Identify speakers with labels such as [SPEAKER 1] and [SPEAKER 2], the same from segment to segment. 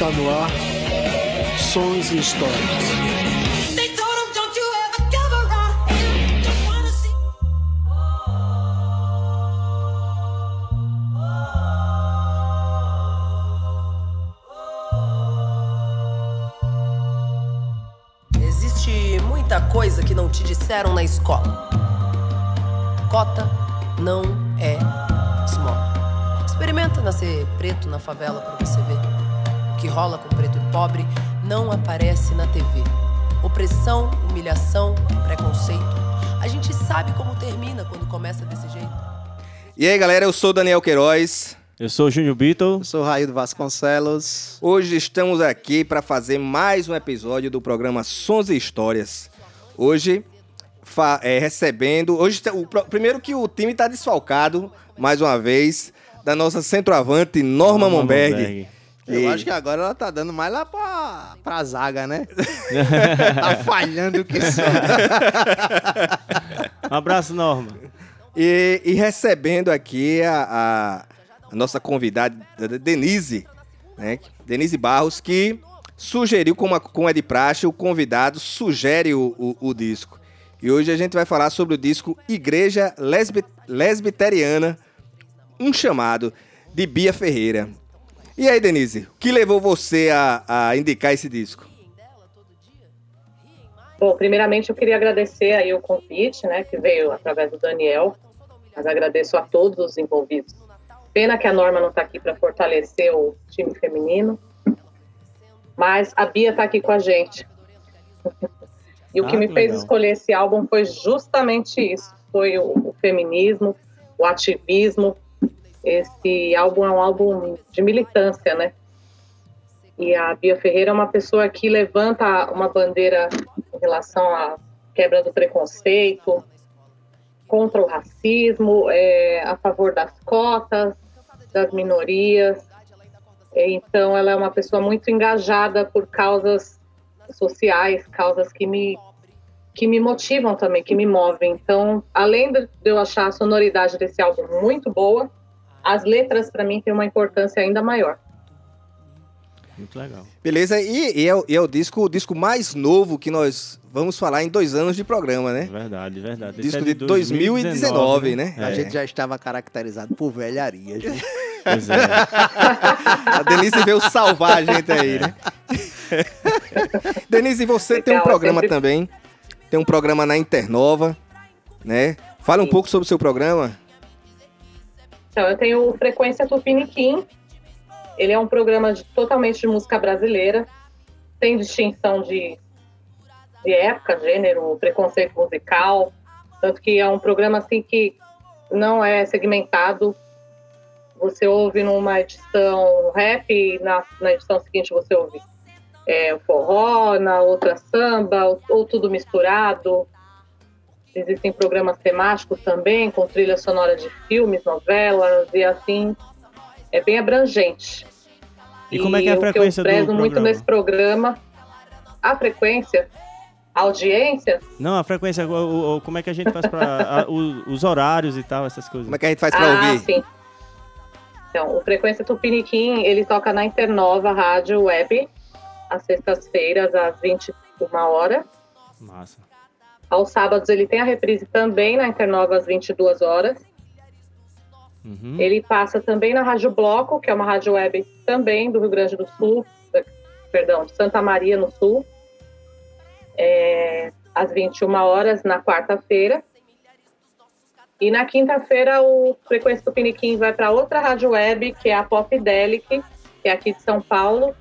[SPEAKER 1] Está no ar Sons e Histórias.
[SPEAKER 2] Existe muita coisa que não te disseram na escola. Cota não é small. Experimenta nascer preto na favela pra você ver. Que rola com preto e pobre não aparece na TV. Opressão, humilhação, preconceito. A gente sabe como termina quando começa desse jeito.
[SPEAKER 3] E aí, galera, eu sou o Daniel Queiroz.
[SPEAKER 4] Eu sou o Júnior Beatle.
[SPEAKER 5] Eu sou o Raildo Vasconcelos.
[SPEAKER 3] Hoje estamos aqui para fazer mais um episódio do programa Sons e Histórias. Hoje, fa- é, recebendo. Hoje, tá- o, primeiro que o time está desfalcado, mais uma vez, da nossa centroavante Norma, Monberg.
[SPEAKER 5] Eu
[SPEAKER 3] E-
[SPEAKER 5] acho que agora ela tá dando mais lá pra, pra zaga, né? tá falhando que só.
[SPEAKER 4] Um abraço, Norma.
[SPEAKER 3] E, e recebendo aqui a, a- nossa convidada, Denise, né? Denise Barros, que sugeriu, como, a- como é de praxe, o convidado sugere o, o- o disco. E hoje a gente vai falar sobre o disco Igreja Lesbi, Lesbiteriana, um chamado, de Bia Ferreira. E aí, Denise, o que levou você a, a indicar esse disco?
[SPEAKER 6] Bom, primeiramente eu queria agradecer aí o convite, né, que veio através do Daniel, mas agradeço a todos os envolvidos. Pena que a Norma não está aqui para fortalecer o time feminino, mas a Bia está aqui com a gente. E o que
[SPEAKER 4] Ah,
[SPEAKER 6] me
[SPEAKER 4] que
[SPEAKER 6] fez
[SPEAKER 4] legal.
[SPEAKER 6] escolher esse álbum foi justamente isso, foi o, o feminismo, o ativismo. Esse álbum é um álbum de militância, né? E a Bia Ferreira é uma pessoa que levanta uma bandeira em relação à quebra do preconceito, contra o racismo, é, a favor das cotas, das minorias. Então, ela é uma pessoa muito engajada por causas sociais, causas que me que me motivam também, que me movem. Então, além de eu achar a sonoridade desse álbum muito boa, as letras para mim têm uma importância ainda maior.
[SPEAKER 4] Muito legal.
[SPEAKER 3] Beleza? E, e é, o- e é o disco, o disco mais novo que nós vamos falar em dois anos de programa, né?
[SPEAKER 4] Verdade, verdade. Esse
[SPEAKER 3] Disco
[SPEAKER 4] é
[SPEAKER 3] de 2019, né?
[SPEAKER 5] A
[SPEAKER 4] É,
[SPEAKER 5] gente já estava caracterizado por velharia. gente.
[SPEAKER 4] Pois é.
[SPEAKER 3] A Denise veio salvar a gente aí, né? Denise, você tem um
[SPEAKER 6] Legal,
[SPEAKER 3] programa
[SPEAKER 6] sempre-
[SPEAKER 3] também. Tem um programa na Internova, né? Fala um
[SPEAKER 6] Sim.
[SPEAKER 3] pouco sobre o seu programa.
[SPEAKER 6] Então, eu tenho Frequência Tupiniquim. Ele é um programa de- totalmente de música brasileira, sem distinção de, de época, gênero, preconceito musical. Tanto que é um programa assim que não é segmentado. Você ouve numa edição rap e na, na edição seguinte você ouve é, forró, na outra samba, ou, ou tudo misturado. Existem programas temáticos também, com trilha sonora de filmes, novelas e assim. É bem abrangente.
[SPEAKER 4] E como é que é a frequência
[SPEAKER 6] o que eu
[SPEAKER 4] do
[SPEAKER 6] prezo muito
[SPEAKER 4] programa?
[SPEAKER 6] nesse programa, a frequência, a audiência,
[SPEAKER 4] Não, a frequência, o- o- o- como é que a gente faz pra. a- o- os horários e tal, essas coisas.
[SPEAKER 3] Como é que a gente faz pra
[SPEAKER 6] ah,
[SPEAKER 3] ouvir?
[SPEAKER 6] sim. Então, o Frequência Tupiniquim, ele toca na Internova Rádio Web, às sextas-feiras, às 21 horas.
[SPEAKER 4] Massa.
[SPEAKER 6] Aos sábados, ele tem a reprise também na Internova, às 22 horas.
[SPEAKER 4] Uhum.
[SPEAKER 6] Ele passa também na Rádio Bloco, que é uma rádio web também do Rio Grande do Sul, perdão, de Santa Maria, no Sul, é, às 21 horas, na quarta-feira. E na quinta-feira, o Frequência do Piniquim vai para outra rádio web, que é a Pop Delic, que é aqui de São Paulo,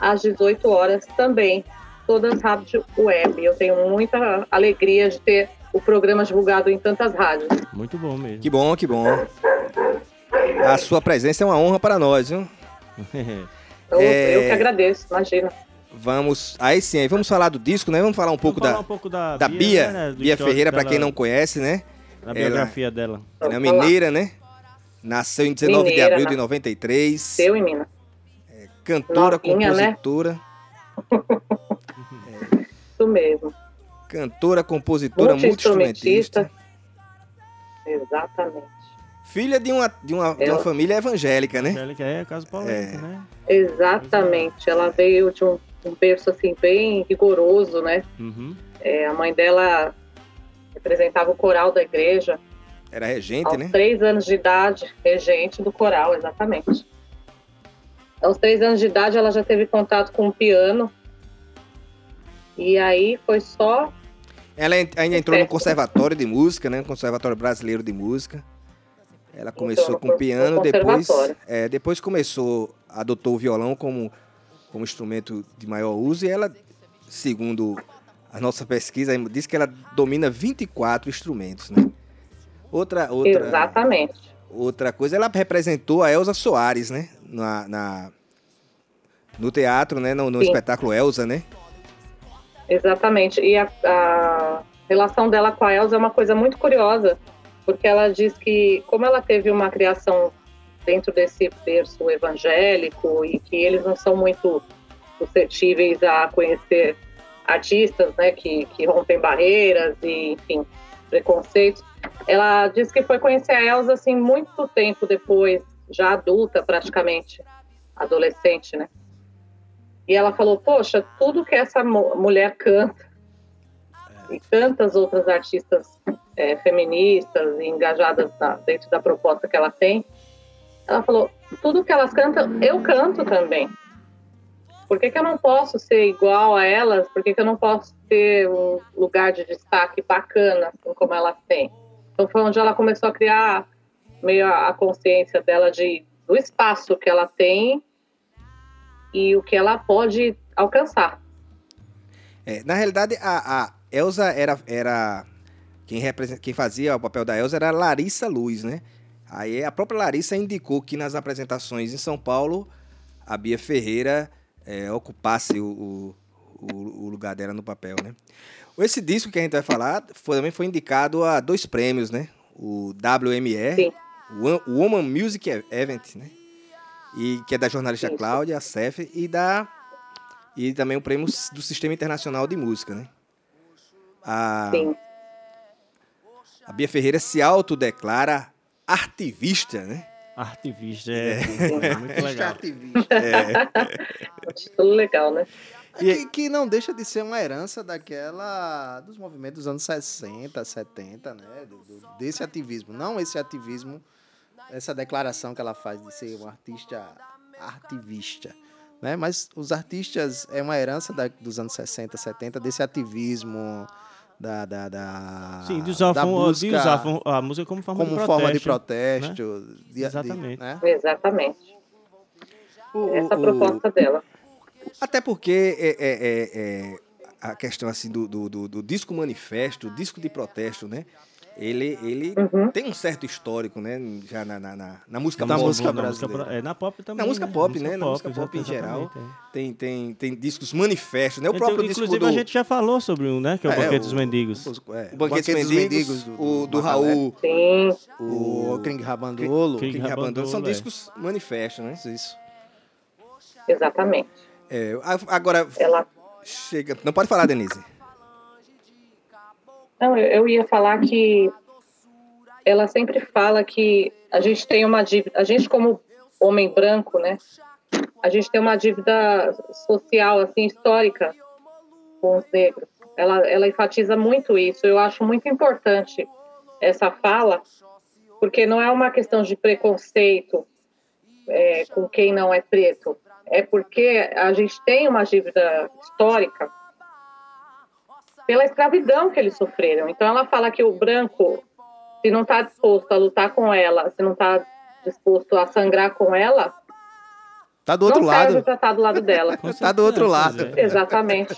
[SPEAKER 6] às 18 horas também. Todas rádio web. Eu tenho muita alegria de ter o programa divulgado em tantas rádios.
[SPEAKER 4] Muito bom mesmo.
[SPEAKER 3] Que bom, que bom. A sua presença é uma honra para nós, viu?
[SPEAKER 6] Eu,
[SPEAKER 3] É.
[SPEAKER 6] eu que agradeço, imagina.
[SPEAKER 3] Vamos. Aí sim, aí vamos falar do disco, né? Vamos falar um pouco
[SPEAKER 4] Vamos
[SPEAKER 3] da,
[SPEAKER 4] falar um pouco da,
[SPEAKER 3] da Bia,
[SPEAKER 4] né, do
[SPEAKER 3] Bia Ferreira, para quem não conhece, né?
[SPEAKER 4] Da biografia dela.
[SPEAKER 3] Ela é
[SPEAKER 6] falar.
[SPEAKER 3] mineira, né? Nasceu em 19 de
[SPEAKER 6] Mineira,
[SPEAKER 3] abril de
[SPEAKER 6] né?
[SPEAKER 3] 93.
[SPEAKER 6] Seu e Minas.
[SPEAKER 3] Cantora,
[SPEAKER 6] Novinha, né? Isso mesmo.
[SPEAKER 3] Cantora, compositora, multi-instrumentista.
[SPEAKER 6] Exatamente.
[SPEAKER 3] Filha de uma, de, uma, de uma
[SPEAKER 6] Ela-
[SPEAKER 3] família evangélica, né?
[SPEAKER 4] Angélica é caso polêmico,
[SPEAKER 3] É.
[SPEAKER 4] né?
[SPEAKER 6] Exatamente. Ela veio de um, um berço assim bem rigoroso, né?
[SPEAKER 4] Uhum.
[SPEAKER 6] É, a mãe dela representava o coral da igreja.
[SPEAKER 3] Era regente,
[SPEAKER 6] Aos
[SPEAKER 3] né?
[SPEAKER 6] três anos de idade, regente do coral, exatamente. Aos três anos de idade, ela já teve contato com o piano. E aí foi só.
[SPEAKER 3] Ela ainda entrou no. Conservatório de Música, né? Conservatório Brasileiro de Música. Ela começou com piano,
[SPEAKER 6] no
[SPEAKER 3] depois, é, depois começou, adotou o violão como, como instrumento de maior uso e ela, segundo a nossa pesquisa, diz que ela domina 24 instrumentos, né? Outra, outra,
[SPEAKER 6] Exatamente.
[SPEAKER 3] outra coisa, ela representou a Elza Soares, né? Na, na- no teatro, né? No, no espetáculo Elza, né?
[SPEAKER 6] Exatamente. E a, a relação dela com a Elsa é uma coisa muito curiosa, porque ela diz que, como ela teve uma criação dentro desse berço evangélico e que eles não são muito suscetíveis a conhecer artistas, né, que, que rompem barreiras e, enfim, preconceitos, ela diz que foi conhecer a Elsa, assim, muito tempo depois, já adulta praticamente, adolescente, né? E ela falou: Poxa, tudo que essa mu- mulher canta, e tantas outras artistas é, feministas e engajadas na- dentro da proposta que ela tem, ela falou: tudo que elas cantam, eu canto também. Por que, que eu não posso ser igual a elas? Por que, que eu não posso ter um lugar de destaque bacana, assim como elas têm? Então foi onde ela começou a criar meio a consciência dela de, do espaço que ela tem e o que ela pode alcançar.
[SPEAKER 3] É, na realidade, a, a Elza era, era quem, represent, quem fazia o papel da Elza era Larissa Luz, né? Aí a própria Larissa indicou que nas apresentações em São Paulo a Bia Ferreira é, ocupasse o, o, o lugar dela no papel, né? Esse disco que a gente vai falar foi, também foi indicado a dois prêmios, né? O WME,
[SPEAKER 6] Sim.
[SPEAKER 3] o Woman Music Event, né? E que é da jornalista
[SPEAKER 6] Isso.
[SPEAKER 3] Cláudia Cef e da e também o prêmio do Sistema Internacional de Música, né? A,
[SPEAKER 6] Sim.
[SPEAKER 3] a Bia Ferreira se autodeclara artivista, né?
[SPEAKER 4] Artivista, é, é muito legal.
[SPEAKER 5] ativista.
[SPEAKER 6] Um título legal, né?
[SPEAKER 5] É que, que não deixa de ser uma herança daquela dos movimentos dos anos 60, 70, né? Do- do- desse ativismo. Não esse ativismo, essa declaração que ela faz de ser um artista artivista. Né? Mas os artistas é uma herança da- dos anos 60, 70, desse ativismo, da. da, da
[SPEAKER 4] Sim, de usar,
[SPEAKER 5] da
[SPEAKER 4] a, fun- de
[SPEAKER 5] busca
[SPEAKER 4] usar a música como forma
[SPEAKER 5] como
[SPEAKER 4] de
[SPEAKER 5] forma de
[SPEAKER 4] protesto.
[SPEAKER 5] protesto. de- de-
[SPEAKER 4] Exatamente.
[SPEAKER 5] né?
[SPEAKER 6] Exatamente.
[SPEAKER 3] O-
[SPEAKER 6] Essa é a
[SPEAKER 3] o-
[SPEAKER 6] proposta dela.
[SPEAKER 3] Até porque é, é- é- é a questão assim do, do, do- do disco manifesto, disco de protesto, né? Ele, ele
[SPEAKER 6] Uhum.
[SPEAKER 3] tem um certo histórico, né? Já na, na, na- na música
[SPEAKER 5] Na
[SPEAKER 3] pop,
[SPEAKER 5] música
[SPEAKER 4] na música,
[SPEAKER 3] brasileira.
[SPEAKER 4] é, na pop também.
[SPEAKER 3] Na música
[SPEAKER 4] né?
[SPEAKER 3] pop, né? Na música pop em geral.
[SPEAKER 4] é.
[SPEAKER 3] Tem, tem, tem discos manifestos, né? O
[SPEAKER 4] Então,
[SPEAKER 3] próprio disco
[SPEAKER 4] inclusive,
[SPEAKER 3] do...
[SPEAKER 4] a gente já falou sobre um, né? Que é o
[SPEAKER 3] É,
[SPEAKER 4] Banquete
[SPEAKER 3] o-
[SPEAKER 4] dos Mendigos.
[SPEAKER 5] Os- é,
[SPEAKER 3] O Banquete dos
[SPEAKER 5] dos
[SPEAKER 3] Mendigos,
[SPEAKER 5] do,
[SPEAKER 3] o do Raul,
[SPEAKER 6] Sim,
[SPEAKER 5] o King Rabandolo.
[SPEAKER 4] King
[SPEAKER 3] Rabandolo, são
[SPEAKER 4] é.
[SPEAKER 3] discos manifestos, né?
[SPEAKER 5] Isso.
[SPEAKER 6] exatamente.
[SPEAKER 3] É, agora,
[SPEAKER 6] Ela
[SPEAKER 3] chega... Não pode falar, Denise.
[SPEAKER 6] Não, eu, ia falar que ela sempre fala que a gente tem uma dívida, a gente como homem branco, né? A gente tem uma dívida social, assim, histórica com os negros. Ela, ela enfatiza muito isso. Eu acho muito importante essa fala, porque não é uma questão de preconceito é, com quem não é preto. É porque a gente tem uma dívida histórica pela escravidão que eles sofreram. Então ela fala que o branco, se não está disposto a lutar com ela, se não está disposto a sangrar com ela,
[SPEAKER 5] Tá do outro
[SPEAKER 6] não serve
[SPEAKER 5] lado.
[SPEAKER 6] para estar do lado dela.
[SPEAKER 5] Tá do outro lado.
[SPEAKER 4] é.
[SPEAKER 6] Exatamente.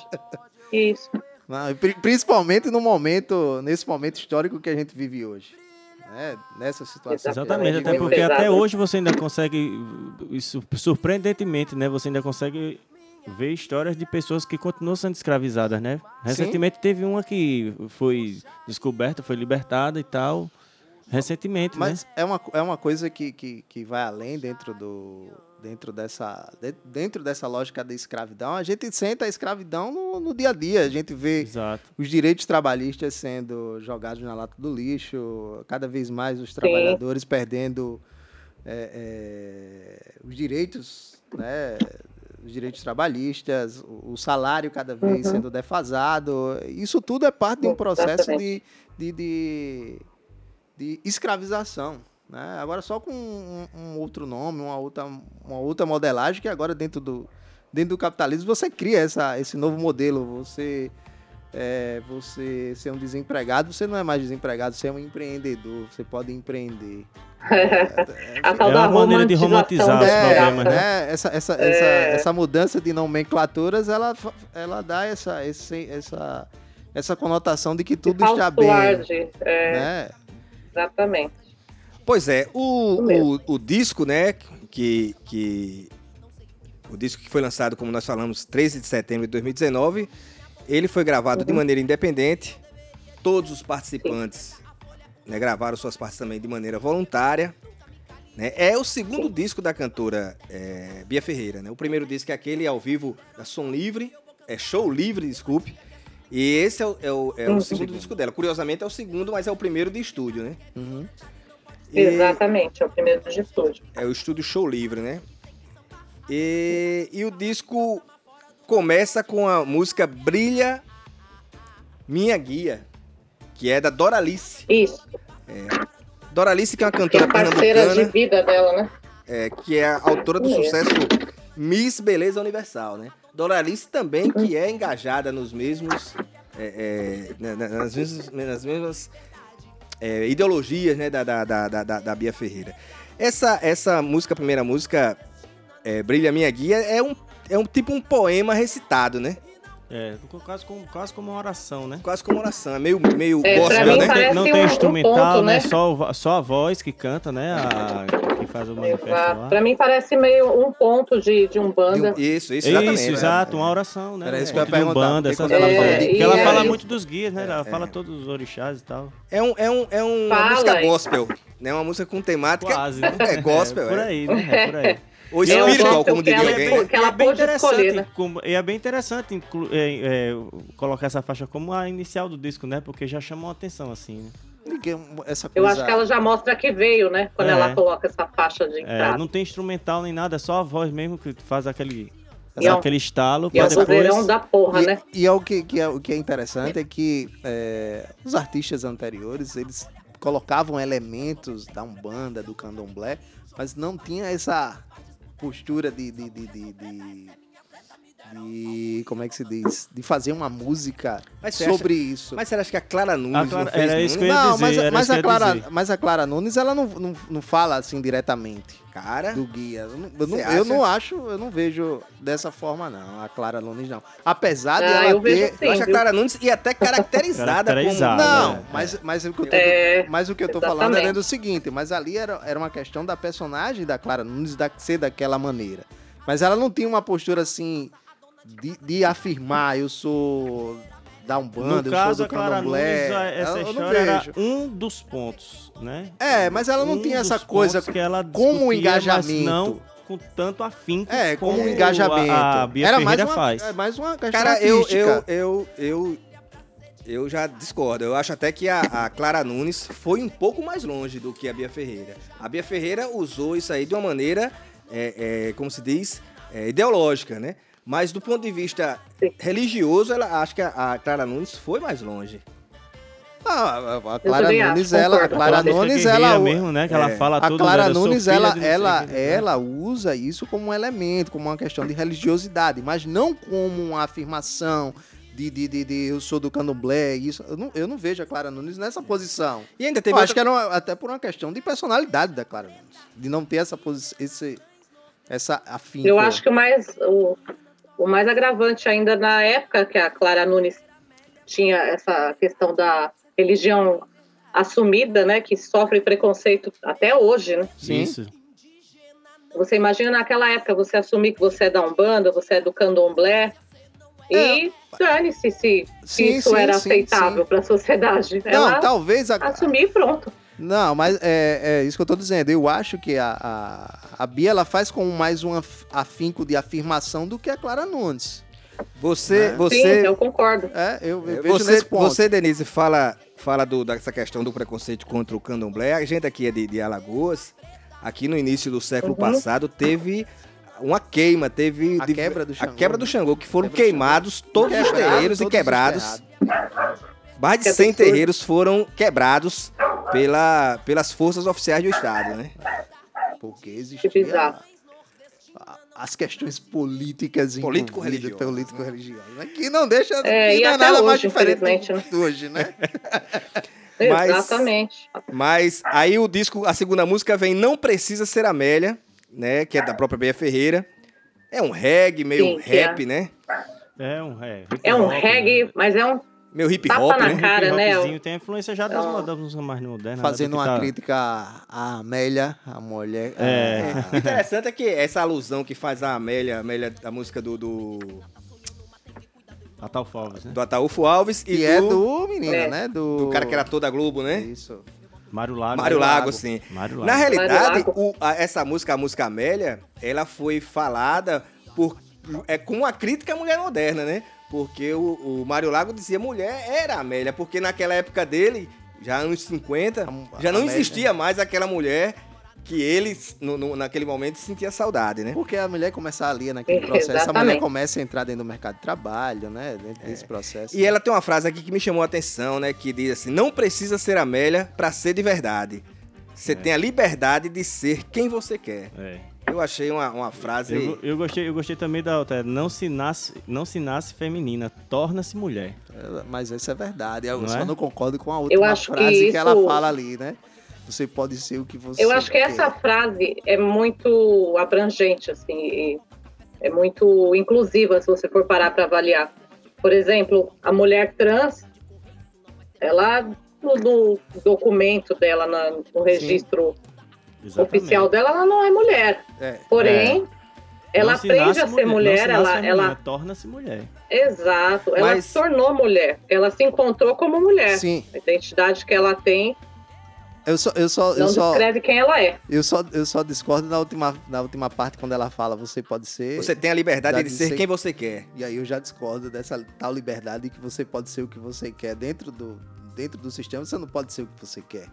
[SPEAKER 6] Isso.
[SPEAKER 5] Não, pri- principalmente no momento, nesse momento histórico que a gente vive hoje. Né? Nessa situação.
[SPEAKER 4] Exatamente, até porque até hoje você ainda consegue, surpreendentemente, né? Você ainda consegue ver histórias de pessoas que continuam sendo escravizadas, né? Recentemente teve uma que foi descoberta, foi libertada e tal. Recentemente,
[SPEAKER 5] Mas
[SPEAKER 4] né?
[SPEAKER 5] é uma, é uma coisa que, que, que vai além dentro do dentro dessa de- dentro dessa lógica da escravidão. A gente sente a escravidão no, no dia a dia. A gente vê
[SPEAKER 4] Exato.
[SPEAKER 5] os direitos trabalhistas sendo jogados na lata do lixo, cada vez mais os trabalhadores perdendo é, é, os direitos né? Os direitos trabalhistas, o salário cada vez
[SPEAKER 6] Uhum.
[SPEAKER 5] sendo defasado. Isso tudo é parte de um processo de, de, de, de escravização. Né? Agora só com um, um outro nome, uma outra, uma outra modelagem, que agora dentro do, dentro do capitalismo você cria essa, esse novo modelo. Você, é, você ser um desempregado, você não é mais desempregado, você é um empreendedor, você pode empreender.
[SPEAKER 6] A tal
[SPEAKER 4] É
[SPEAKER 6] da
[SPEAKER 4] uma maneira de romantizar os
[SPEAKER 5] É,
[SPEAKER 4] problemas, né?
[SPEAKER 5] né? Essa, essa, essa, essa mudança de nomenclaturas, ela, ela dá essa, esse, essa, essa conotação de que tudo
[SPEAKER 6] de
[SPEAKER 5] está bem.
[SPEAKER 6] é,
[SPEAKER 5] Né?
[SPEAKER 6] Exatamente.
[SPEAKER 3] Pois é, o, o, o disco, né, que, que. O disco que foi lançado, como nós falamos, 13 de setembro de 2019, ele foi gravado
[SPEAKER 6] Uhum.
[SPEAKER 3] de maneira independente. Todos os participantes né, gravaram suas partes também de maneira voluntária. né. É o segundo disco da cantora é, Bia Ferreira. Né? O primeiro disco é aquele ao vivo da Som Livre, é Show Livre, desculpe. E esse é o, é o- é o
[SPEAKER 6] Uhum.
[SPEAKER 3] segundo disco dela. Curiosamente é o segundo, mas é o primeiro de estúdio, né?
[SPEAKER 5] Uhum.
[SPEAKER 3] E-
[SPEAKER 6] Exatamente, é o primeiro de estúdio.
[SPEAKER 3] é o estúdio Show Livre, né? E, e o disco começa com a música Brilha Minha Guia, que é da Doralice.
[SPEAKER 6] Isso,
[SPEAKER 3] Doralice, que é uma
[SPEAKER 6] que é
[SPEAKER 3] cantora
[SPEAKER 6] parceira de vida dela, né?
[SPEAKER 3] é, que é a autora do
[SPEAKER 6] É.
[SPEAKER 3] sucesso Miss Beleza Universal, né? Doralice também, que é engajada nos mesmos. é, é, na- na- nas mesmas, nas mesmas é, ideologias né, da, da, da, da, da Bia Ferreira. Essa, essa música, a primeira música, é, Brilha Minha Guia, é um, é um tipo um poema recitado, né?
[SPEAKER 4] É, quase como, quase como uma oração, né?
[SPEAKER 3] Quase como oração. É meio, meio
[SPEAKER 6] É,
[SPEAKER 3] gospel,
[SPEAKER 6] mim
[SPEAKER 3] né?
[SPEAKER 4] não
[SPEAKER 6] um-
[SPEAKER 4] tem
[SPEAKER 6] um
[SPEAKER 4] instrumental,
[SPEAKER 6] ponto,
[SPEAKER 4] né?
[SPEAKER 6] né?
[SPEAKER 4] Só, só a voz que canta, né? A, que faz o manifesto
[SPEAKER 6] Exato.
[SPEAKER 4] lá.
[SPEAKER 6] Pra mim parece meio um ponto de, de Umbanda.
[SPEAKER 3] Isso, isso, exatamente.
[SPEAKER 4] Isso,
[SPEAKER 3] né?
[SPEAKER 4] exato, uma oração, né?
[SPEAKER 5] Era isso
[SPEAKER 4] Um
[SPEAKER 5] que eu ia perguntar,
[SPEAKER 4] Umbanda, essas
[SPEAKER 5] quando ela
[SPEAKER 6] fala de
[SPEAKER 4] ela
[SPEAKER 6] guia,
[SPEAKER 4] fala muito dos guias, né? Ela
[SPEAKER 3] É.
[SPEAKER 4] fala todos os orixás e tal.
[SPEAKER 3] É, um, é, um, é um- uma
[SPEAKER 6] Fala,
[SPEAKER 3] música
[SPEAKER 6] hein?
[SPEAKER 3] gospel, né? Uma música com temática.
[SPEAKER 4] Quase, né?
[SPEAKER 3] É gospel,
[SPEAKER 4] é. Por
[SPEAKER 3] é.
[SPEAKER 4] aí, né? É por aí.
[SPEAKER 3] Ou
[SPEAKER 6] É
[SPEAKER 3] espiritual, como diria
[SPEAKER 6] ela-
[SPEAKER 3] alguém. né?
[SPEAKER 6] que ela
[SPEAKER 4] é bem
[SPEAKER 6] pôde escolher,
[SPEAKER 4] interessante,
[SPEAKER 6] né?
[SPEAKER 4] como- e é bem interessante inclu- é, é, colocar essa faixa como a inicial do disco, né? Porque já chamou a atenção, assim, né?
[SPEAKER 5] Essa
[SPEAKER 6] Eu
[SPEAKER 5] coisa-
[SPEAKER 6] acho que ela já mostra que veio, né? Quando
[SPEAKER 4] É.
[SPEAKER 6] ela coloca essa faixa de
[SPEAKER 4] É,
[SPEAKER 6] entrada.
[SPEAKER 4] não tem instrumental nem nada, é só a voz mesmo que faz aquele,
[SPEAKER 6] E é
[SPEAKER 4] aquele estalo
[SPEAKER 6] E é o
[SPEAKER 4] depois...
[SPEAKER 6] poderão da porra,
[SPEAKER 5] E,
[SPEAKER 6] né?
[SPEAKER 5] e é o que, que é, o que é interessante é que é, os artistas anteriores, eles colocavam elementos da Umbanda, do Candomblé, mas não tinha essa postura de, de, de, de- de- de- como é que se diz? De fazer uma música sobre isso.
[SPEAKER 3] Mas você acha que a Clara Nunes
[SPEAKER 4] A
[SPEAKER 3] não
[SPEAKER 4] Clara-
[SPEAKER 3] fez
[SPEAKER 4] era isso que eu
[SPEAKER 3] Nunes?
[SPEAKER 4] ia
[SPEAKER 5] não,
[SPEAKER 4] dizer,
[SPEAKER 5] mas, a Clara,
[SPEAKER 4] dizer.
[SPEAKER 5] mas a Clara Nunes, ela não, não, não fala assim diretamente
[SPEAKER 3] Cara,
[SPEAKER 5] do guia. Eu não, eu não, acho, eu não vejo dessa forma, não. A Clara Nunes, não. Apesar de
[SPEAKER 6] Ah,
[SPEAKER 5] ela
[SPEAKER 6] eu vejo
[SPEAKER 5] ter.
[SPEAKER 6] sim.
[SPEAKER 3] eu acho a? Clara Nunes e até caracterizada,
[SPEAKER 4] Caracterizada.
[SPEAKER 3] como...
[SPEAKER 5] Não,
[SPEAKER 4] é,
[SPEAKER 5] mas, mas, o que eu tô,
[SPEAKER 6] É,
[SPEAKER 5] mas o que eu tô falando é do seguinte, mas ali era, era uma questão da personagem da Clara Nunes da, ser daquela maneira. Mas ela não tinha uma postura assim de, de afirmar, eu sou da Umbanda,
[SPEAKER 4] No
[SPEAKER 5] eu
[SPEAKER 4] caso, a
[SPEAKER 5] do
[SPEAKER 4] Clara Nunes, essa
[SPEAKER 5] Ela- eu não
[SPEAKER 4] história era um dos pontos, né?
[SPEAKER 5] É, mas ela não
[SPEAKER 4] Um
[SPEAKER 5] tinha essa coisa
[SPEAKER 4] que ela
[SPEAKER 5] como um engajamento.
[SPEAKER 4] não com tanto afinco
[SPEAKER 5] É, como um engajamento.
[SPEAKER 4] a, a Bia
[SPEAKER 5] Era mais
[SPEAKER 4] Ferreira
[SPEAKER 5] uma,
[SPEAKER 4] faz.
[SPEAKER 5] é mais uma questão
[SPEAKER 3] Cara, eu, eu, eu, eu, eu já discordo. Eu acho até que a, a Clara Nunes foi um pouco mais longe do que a Bia Ferreira. A Bia Ferreira usou isso aí de uma maneira, é, é, como se diz, é, ideológica, né? Mas do ponto de vista
[SPEAKER 6] Sim.
[SPEAKER 3] religioso, ela acho que a, a Clara Nunes foi mais longe.
[SPEAKER 5] Ah, a, a Clara
[SPEAKER 6] também acho,
[SPEAKER 5] Nunes, ela, a. Clara
[SPEAKER 4] Ela deixa
[SPEAKER 5] Nunes, ela,
[SPEAKER 4] mesmo, né? Que ela
[SPEAKER 3] é.
[SPEAKER 4] fala
[SPEAKER 5] a
[SPEAKER 4] tudo
[SPEAKER 5] Clara
[SPEAKER 4] eu sou
[SPEAKER 5] Nunes, ela, ela,
[SPEAKER 4] né?
[SPEAKER 5] ela usa isso como um elemento, como uma questão de religiosidade, mas não como uma afirmação de, de, de, de eu sou do candomblé, isso. Eu não, eu não vejo a Clara Nunes nessa posição.
[SPEAKER 3] E ainda
[SPEAKER 5] Eu
[SPEAKER 3] teve
[SPEAKER 5] acho que era uma- até por uma questão de personalidade da Clara Nunes, de não ter essa posição, esse, essa afinco.
[SPEAKER 6] Eu acho que o mais, o, o mais agravante ainda na época que a Clara Nunes tinha essa questão da religião assumida, né, que sofre preconceito até hoje, né?
[SPEAKER 5] Sim.
[SPEAKER 4] Isso.
[SPEAKER 6] Você imagina naquela época você assumir que você é da Umbanda, você é do Candomblé, e dane-se se, se
[SPEAKER 5] É. Sim,
[SPEAKER 6] isso
[SPEAKER 5] sim,
[SPEAKER 6] era
[SPEAKER 5] sim,
[SPEAKER 6] aceitável para a sociedade.
[SPEAKER 5] Não,
[SPEAKER 6] Ela
[SPEAKER 5] talvez a,
[SPEAKER 6] assumir e pronto.
[SPEAKER 5] Não, mas é, é isso que eu tô dizendo. Eu acho que a, a, a Bia ela faz com mais um af- afinco de afirmação do que a Clara Nunes.
[SPEAKER 3] Você,
[SPEAKER 5] Né?
[SPEAKER 3] você,
[SPEAKER 6] Sim, eu concordo.
[SPEAKER 5] É, eu, eu vejo
[SPEAKER 3] você,
[SPEAKER 5] nesse ponto.
[SPEAKER 3] você, Denise, fala, fala do, dessa questão do preconceito contra o candomblé. A gente aqui é de, de Alagoas. Aqui no início do século
[SPEAKER 6] Uhum.
[SPEAKER 3] passado teve uma queima, teve
[SPEAKER 5] A
[SPEAKER 3] de-
[SPEAKER 5] quebra do
[SPEAKER 3] a
[SPEAKER 5] Xangô,
[SPEAKER 3] quebra do
[SPEAKER 5] né?
[SPEAKER 3] Xangô, que foram queimados todos os terreiros e
[SPEAKER 5] todos os
[SPEAKER 3] quebrados. Mais de
[SPEAKER 6] Que
[SPEAKER 3] 100
[SPEAKER 6] absurdo.
[SPEAKER 3] terreiros foram quebrados pela, pelas forças oficiais do Estado, né?
[SPEAKER 5] Porque existia as questões políticas
[SPEAKER 3] Político-religiosas,
[SPEAKER 5] envolvidas, político-religiosas, né? que não deixa
[SPEAKER 6] É,
[SPEAKER 5] que
[SPEAKER 6] e
[SPEAKER 5] não é
[SPEAKER 6] até
[SPEAKER 5] nada mais
[SPEAKER 6] hoje,
[SPEAKER 5] diferente
[SPEAKER 6] infelizmente, né?
[SPEAKER 5] hoje, né?
[SPEAKER 3] Mas-
[SPEAKER 6] Exatamente.
[SPEAKER 3] Mas aí o disco, a segunda música vem Não Precisa Ser Amélia, né? Que é da própria Bia Ferreira. É um reggae, meio
[SPEAKER 6] Sim,
[SPEAKER 3] rap,
[SPEAKER 6] é.
[SPEAKER 3] né?
[SPEAKER 4] É um, é, hip
[SPEAKER 6] É um reggae,
[SPEAKER 4] né?
[SPEAKER 6] mas é um
[SPEAKER 3] Meio hip
[SPEAKER 6] Tapa
[SPEAKER 3] hop,
[SPEAKER 6] na
[SPEAKER 3] né?
[SPEAKER 6] cara.
[SPEAKER 4] Hip
[SPEAKER 6] né,
[SPEAKER 4] Tem a influência já das, músicas mais modernas.
[SPEAKER 5] Fazendo
[SPEAKER 4] né, do que
[SPEAKER 5] uma
[SPEAKER 4] tá-
[SPEAKER 5] crítica à Amélia, a mulher.
[SPEAKER 4] É.
[SPEAKER 3] O interessante é que essa alusão que faz a Amélia, a Amélia da música do, do,
[SPEAKER 4] A tal Falves, né?
[SPEAKER 3] do Ataúfo Alves e
[SPEAKER 5] Que é do menino,
[SPEAKER 6] É.
[SPEAKER 5] né? Do,
[SPEAKER 3] do cara que era toda a Globo, né?
[SPEAKER 5] Isso.
[SPEAKER 4] Mário Lago.
[SPEAKER 3] Mário
[SPEAKER 4] né?
[SPEAKER 3] Lago, sim.
[SPEAKER 4] Mário Lago.
[SPEAKER 3] Na realidade,
[SPEAKER 6] Lago.
[SPEAKER 3] o- a- essa música, a música Amélia, ela foi falada por, é, com uma crítica à mulher moderna, né? Porque o, o Mário Lago dizia mulher era Amélia, porque naquela época dele, já anos 50,
[SPEAKER 5] A-
[SPEAKER 3] já não
[SPEAKER 5] Amélia.
[SPEAKER 3] existia mais aquela mulher que ele, no- no- naquele momento, sentia saudade, né?
[SPEAKER 5] Porque a mulher começa ali naquele
[SPEAKER 6] É,
[SPEAKER 5] processo, a mulher
[SPEAKER 6] exatamente.
[SPEAKER 5] começa a entrar dentro do mercado de trabalho, né? Dentro desse processo.
[SPEAKER 3] É. E ela tem uma frase aqui que me chamou a atenção, né? Que diz assim: não precisa ser Amélia pra ser de verdade. Você
[SPEAKER 4] É.
[SPEAKER 3] tem a liberdade de ser quem você quer.
[SPEAKER 4] É.
[SPEAKER 3] Eu achei uma, uma frase.
[SPEAKER 4] Eu, eu, gostei, eu gostei também da outra. Não se nasce, não se nasce feminina, torna-se mulher.
[SPEAKER 5] Ela- Mas isso é verdade. Eu
[SPEAKER 4] Não
[SPEAKER 5] só
[SPEAKER 4] é?
[SPEAKER 5] não concordo com a última
[SPEAKER 6] acho que
[SPEAKER 5] frase que, ela
[SPEAKER 6] isso-
[SPEAKER 5] fala ali, né? Você pode ser o que você
[SPEAKER 6] Eu acho que essa frase é muito abrangente, assim, é muito inclusiva se você for parar para avaliar. Por exemplo, a mulher trans, ela no, no documento dela, na- no registro
[SPEAKER 4] Exatamente.
[SPEAKER 6] oficial dela, ela não é mulher.
[SPEAKER 5] É.
[SPEAKER 6] Porém, ela
[SPEAKER 4] Não se
[SPEAKER 6] aprende a ser mulher,
[SPEAKER 4] nasce
[SPEAKER 6] ela, ela
[SPEAKER 4] torna-se mulher.
[SPEAKER 6] exato, ela
[SPEAKER 3] Mas-
[SPEAKER 6] se tornou mulher, ela se encontrou como mulher.
[SPEAKER 5] Sim,
[SPEAKER 6] A identidade que ela tem
[SPEAKER 5] eu só, eu só, eu
[SPEAKER 6] não
[SPEAKER 5] só,
[SPEAKER 6] descreve quem ela é.
[SPEAKER 5] eu só, eu só discordo na última, na última parte quando ela fala você pode ser.
[SPEAKER 3] Você tem a liberdade de
[SPEAKER 5] de
[SPEAKER 3] ser
[SPEAKER 5] ser-
[SPEAKER 3] quem você quer.
[SPEAKER 5] E aí eu já discordo dessa tal liberdade que você pode ser o que você quer dentro do, dentro do sistema, você não pode ser o que você quer.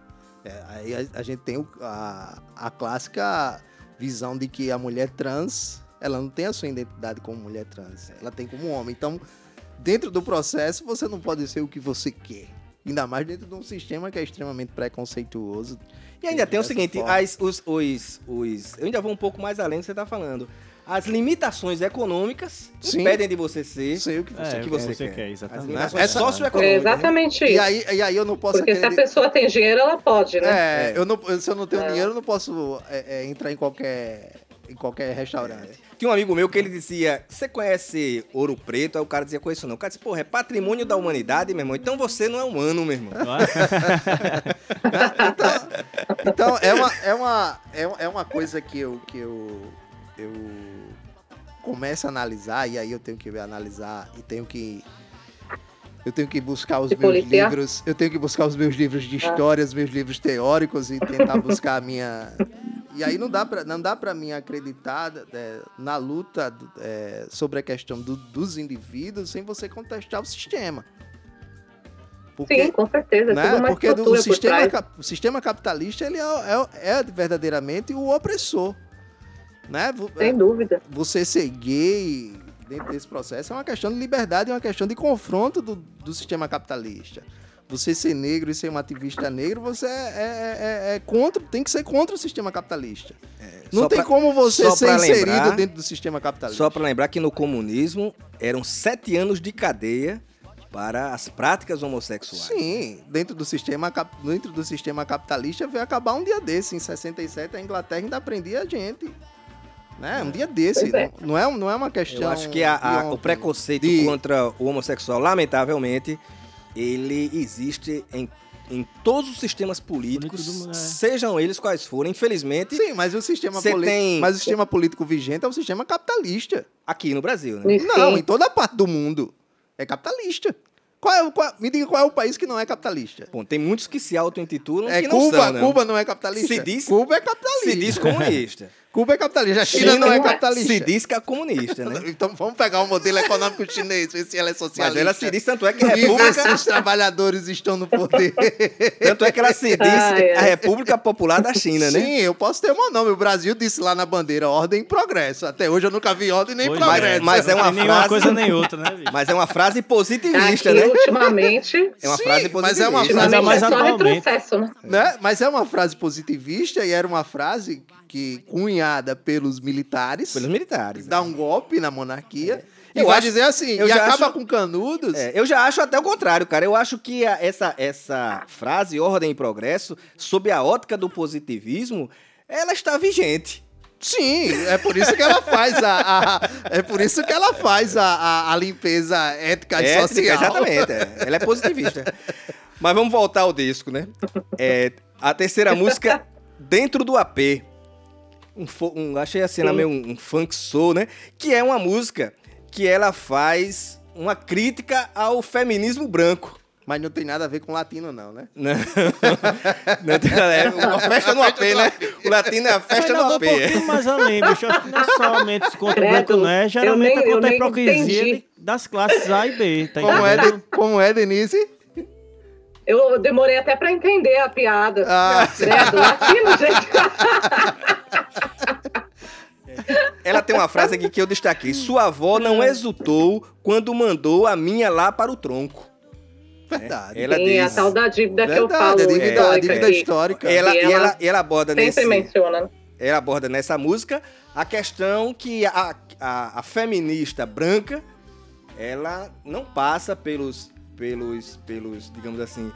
[SPEAKER 5] É, aí a, a gente tem o- a, a clássica visão de que a mulher trans, ela não tem a sua identidade como mulher trans, ela tem como homem. Então, dentro do processo, você não pode ser o que você quer. Ainda mais dentro de um sistema que é extremamente preconceituoso.
[SPEAKER 3] E ainda tem o seguinte: as, os, os, os. Eu ainda vou um pouco mais além do que você está falando. As limitações econômicas
[SPEAKER 5] Sim.
[SPEAKER 3] impedem de você ser
[SPEAKER 5] Sei o que você
[SPEAKER 4] É,
[SPEAKER 3] o que você,
[SPEAKER 4] você
[SPEAKER 3] quer.
[SPEAKER 4] quer, exatamente.
[SPEAKER 3] As limitações
[SPEAKER 5] Essa-
[SPEAKER 6] É
[SPEAKER 3] né?
[SPEAKER 6] exatamente
[SPEAKER 5] E
[SPEAKER 6] isso.
[SPEAKER 5] aí, e aí eu não posso
[SPEAKER 6] Porque se a pessoa tem dinheiro, ela pode, né?
[SPEAKER 5] É, Eu não, se eu não tenho
[SPEAKER 6] É.
[SPEAKER 5] dinheiro, eu não posso é, é, entrar em qualquer, em qualquer restaurante.
[SPEAKER 3] Tinha um amigo meu que ele dizia: Você conhece Ouro Preto? Aí o cara dizia: Conheço não. O cara disse: Porra, é patrimônio da humanidade, meu irmão. Então você não é humano, meu irmão.
[SPEAKER 4] É?
[SPEAKER 5] Então, é uma, é uma, é, uma- é uma coisa que eu, que eu, eu começo a analisar, e aí eu tenho que analisar e tenho que. Eu tenho que buscar os
[SPEAKER 6] Se
[SPEAKER 5] meus livros. Eu tenho que buscar os meus livros
[SPEAKER 6] Ah.
[SPEAKER 5] de história, os meus livros teóricos e tentar buscar a minha. E aí não dá pra, não dá pra mim acreditar é, na luta é, sobre a questão do- dos indivíduos sem você contestar o sistema.
[SPEAKER 6] Sim, com certeza.
[SPEAKER 5] Né? Porque do- o, sistema, o sistema capitalista ele é, é- é verdadeiramente o opressor. Né? Vo-
[SPEAKER 6] Sem dúvida.
[SPEAKER 5] Você ser gay dentro desse processo é uma questão de liberdade, é uma questão de confronto do, do sistema capitalista. Você ser negro e ser um ativista negro, você é, é- é- é contra, tem que ser contra o sistema capitalista. Não
[SPEAKER 3] Só
[SPEAKER 5] tem
[SPEAKER 3] pra-
[SPEAKER 5] como você ser inserido
[SPEAKER 3] lembrar-
[SPEAKER 5] dentro do sistema capitalista.
[SPEAKER 3] Só para lembrar que no comunismo eram sete anos de cadeia para as práticas homossexuais.
[SPEAKER 5] Sim, dentro do sistema dentro do sistema capitalista veio acabar um dia desse. Em 67 a Inglaterra ainda prendia a gente. Né? Um dia desse.
[SPEAKER 6] É.
[SPEAKER 5] Não, não é, não é uma questão.
[SPEAKER 3] Eu acho que a- a- o preconceito
[SPEAKER 5] de-
[SPEAKER 3] contra o homossexual, lamentavelmente, ele existe em, em todos os sistemas políticos,
[SPEAKER 4] mundo, é.
[SPEAKER 3] sejam eles quais forem. Infelizmente,
[SPEAKER 5] Sim, mas o sistema político.
[SPEAKER 3] tem-
[SPEAKER 5] Mas o sistema político vigente é o sistema capitalista.
[SPEAKER 3] aqui no Brasil, né?
[SPEAKER 6] E
[SPEAKER 5] Não,
[SPEAKER 6] sim,
[SPEAKER 5] em toda parte do mundo. É capitalista. Qual é, o- qual- me diga qual é o país que não é capitalista.
[SPEAKER 3] Bom, tem muitos que se auto-intitulam
[SPEAKER 5] É
[SPEAKER 3] que não
[SPEAKER 5] Cuba,
[SPEAKER 3] são, né?
[SPEAKER 5] Cuba não é capitalista.
[SPEAKER 3] Se diz-
[SPEAKER 5] Cuba é capitalista.
[SPEAKER 3] Se diz comunista.
[SPEAKER 5] Cuba é capitalista, a China, não é capitalista.
[SPEAKER 3] Se diz que é comunista, né?
[SPEAKER 5] Então vamos pegar o modelo econômico chinês, ver se ela é socialista.
[SPEAKER 3] Mas ela se diz, tanto é que a República.
[SPEAKER 5] os trabalhadores estão no poder.
[SPEAKER 3] Tanto é que ela se diz
[SPEAKER 6] Ai, ai.
[SPEAKER 3] a República Popular da China, né?
[SPEAKER 5] Sim, eu posso ter meu nome. O Brasil disse lá na bandeira ordem e progresso. Até hoje eu nunca vi ordem nem
[SPEAKER 4] Pois
[SPEAKER 5] progresso.
[SPEAKER 3] Mas é uma
[SPEAKER 4] Tem nenhuma
[SPEAKER 3] frase-
[SPEAKER 4] coisa nem outra, né, bicho?
[SPEAKER 3] Mas é uma frase positivista,
[SPEAKER 6] Aqui,
[SPEAKER 3] né?
[SPEAKER 6] ultimamente,
[SPEAKER 3] É uma
[SPEAKER 5] Sim,
[SPEAKER 3] frase
[SPEAKER 5] mas
[SPEAKER 3] positivista.
[SPEAKER 5] é uma
[SPEAKER 4] Mas
[SPEAKER 6] ultimamente
[SPEAKER 4] é
[SPEAKER 6] é
[SPEAKER 4] mais
[SPEAKER 6] só
[SPEAKER 4] atualmente.
[SPEAKER 6] retrocesso, né?
[SPEAKER 5] Né? Mas é uma frase positivista e era uma frase que cunhada pelos militares.
[SPEAKER 3] Pelos militares.
[SPEAKER 5] Dá um golpe na monarquia. E
[SPEAKER 3] Eu
[SPEAKER 5] vai
[SPEAKER 3] acho-
[SPEAKER 5] dizer assim, e acaba
[SPEAKER 3] acho-
[SPEAKER 5] com canudos.
[SPEAKER 3] É, eu já acho até o contrário, cara. Eu acho que a- essa, essa frase, ordem e progresso, sob a ótica do positivismo, ela está vigente.
[SPEAKER 5] Sim, é por isso que ela faz a, a- é por isso que ela faz a, a, a limpeza ética e
[SPEAKER 3] Ética,
[SPEAKER 5] social.
[SPEAKER 3] Exatamente. é. Ela é positivista. Mas vamos voltar ao disco, né? É, a terceira música, Dentro do AP. Um, um- achei a cena
[SPEAKER 6] Sim.
[SPEAKER 3] meio um, um funk soul, né? Que é uma música que ela faz uma crítica ao feminismo branco.
[SPEAKER 5] Mas não tem nada a ver com latino não, né?
[SPEAKER 3] Não, não tem nada, é uma festa no AP, né? O latino é a festa no AP.
[SPEAKER 4] um pouquinho mais além, bicho. Acho que não é somente contra o branco, não é? Geralmente é contra a hipocrisia das classes A e B, tá
[SPEAKER 5] Como é, de- como é Denise?
[SPEAKER 6] Eu demorei até pra entender a piada.
[SPEAKER 5] Ah,
[SPEAKER 6] Credo, latino, gente.
[SPEAKER 3] Ela tem uma frase aqui que eu destaquei. Sua avó não exultou quando mandou a minha lá para o tronco.
[SPEAKER 5] verdade.
[SPEAKER 3] Ela
[SPEAKER 6] Sim,
[SPEAKER 3] diz.
[SPEAKER 6] a tal da dívida que eu
[SPEAKER 5] Verdade,
[SPEAKER 6] falo.
[SPEAKER 5] a dívida, a
[SPEAKER 6] histórica
[SPEAKER 5] dívida
[SPEAKER 6] aqui.
[SPEAKER 5] histórica.
[SPEAKER 3] Ela,
[SPEAKER 6] ela
[SPEAKER 3] ela, e ela aborda
[SPEAKER 6] Sempre
[SPEAKER 3] nesse,
[SPEAKER 6] menciona.
[SPEAKER 3] ela aborda nessa música a questão que a, a, a feminista branca ela não passa pelos, pelos, pelos digamos assim,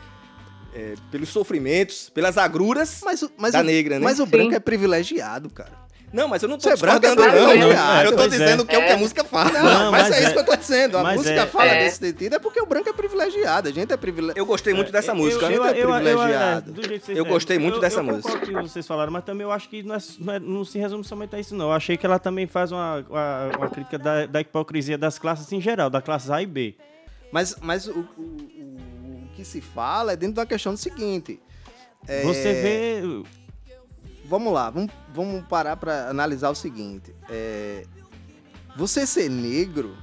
[SPEAKER 3] é, pelos sofrimentos, pelas agruras
[SPEAKER 5] Mas, o- mas
[SPEAKER 3] da
[SPEAKER 5] o-
[SPEAKER 3] negra, né?
[SPEAKER 5] Mas o branco
[SPEAKER 6] Sim.
[SPEAKER 5] é privilegiado, cara.
[SPEAKER 3] Não, mas eu não tô
[SPEAKER 5] Você é branco, é
[SPEAKER 3] discordando, não.
[SPEAKER 6] privilegiado.
[SPEAKER 3] Eu tô
[SPEAKER 4] Pois é.
[SPEAKER 3] dizendo que é o que a
[SPEAKER 6] É.
[SPEAKER 3] música fala.
[SPEAKER 5] Não,
[SPEAKER 4] Não,
[SPEAKER 5] mas,
[SPEAKER 4] mas
[SPEAKER 5] é, isso
[SPEAKER 4] é.
[SPEAKER 5] que eu tô dizendo. A música
[SPEAKER 4] é.
[SPEAKER 5] fala
[SPEAKER 6] É.
[SPEAKER 5] desse sentido é porque o branco é privilegiado. A gente é privilegiado.
[SPEAKER 3] Eu gostei muito dessa
[SPEAKER 4] Eu-
[SPEAKER 3] música.
[SPEAKER 4] Eu, eu,
[SPEAKER 5] Gente é
[SPEAKER 4] eu, eu,
[SPEAKER 5] privilegiado.
[SPEAKER 4] é, vocês-
[SPEAKER 3] Eu gostei muito
[SPEAKER 4] eu-
[SPEAKER 3] dessa
[SPEAKER 4] eu
[SPEAKER 3] música.
[SPEAKER 4] o que vocês falaram, mas também eu acho que não, é- não é- não se resume somente a isso, não. Eu achei que ela também faz uma, uma, uma crítica da, da hipocrisia das classes em geral, da classe A e B.
[SPEAKER 5] Mas, mas o que se fala é dentro da questão do seguinte. é,
[SPEAKER 4] Você vê.
[SPEAKER 5] Vamos lá, vamos, vamos parar para analisar o seguinte. é, você ser negro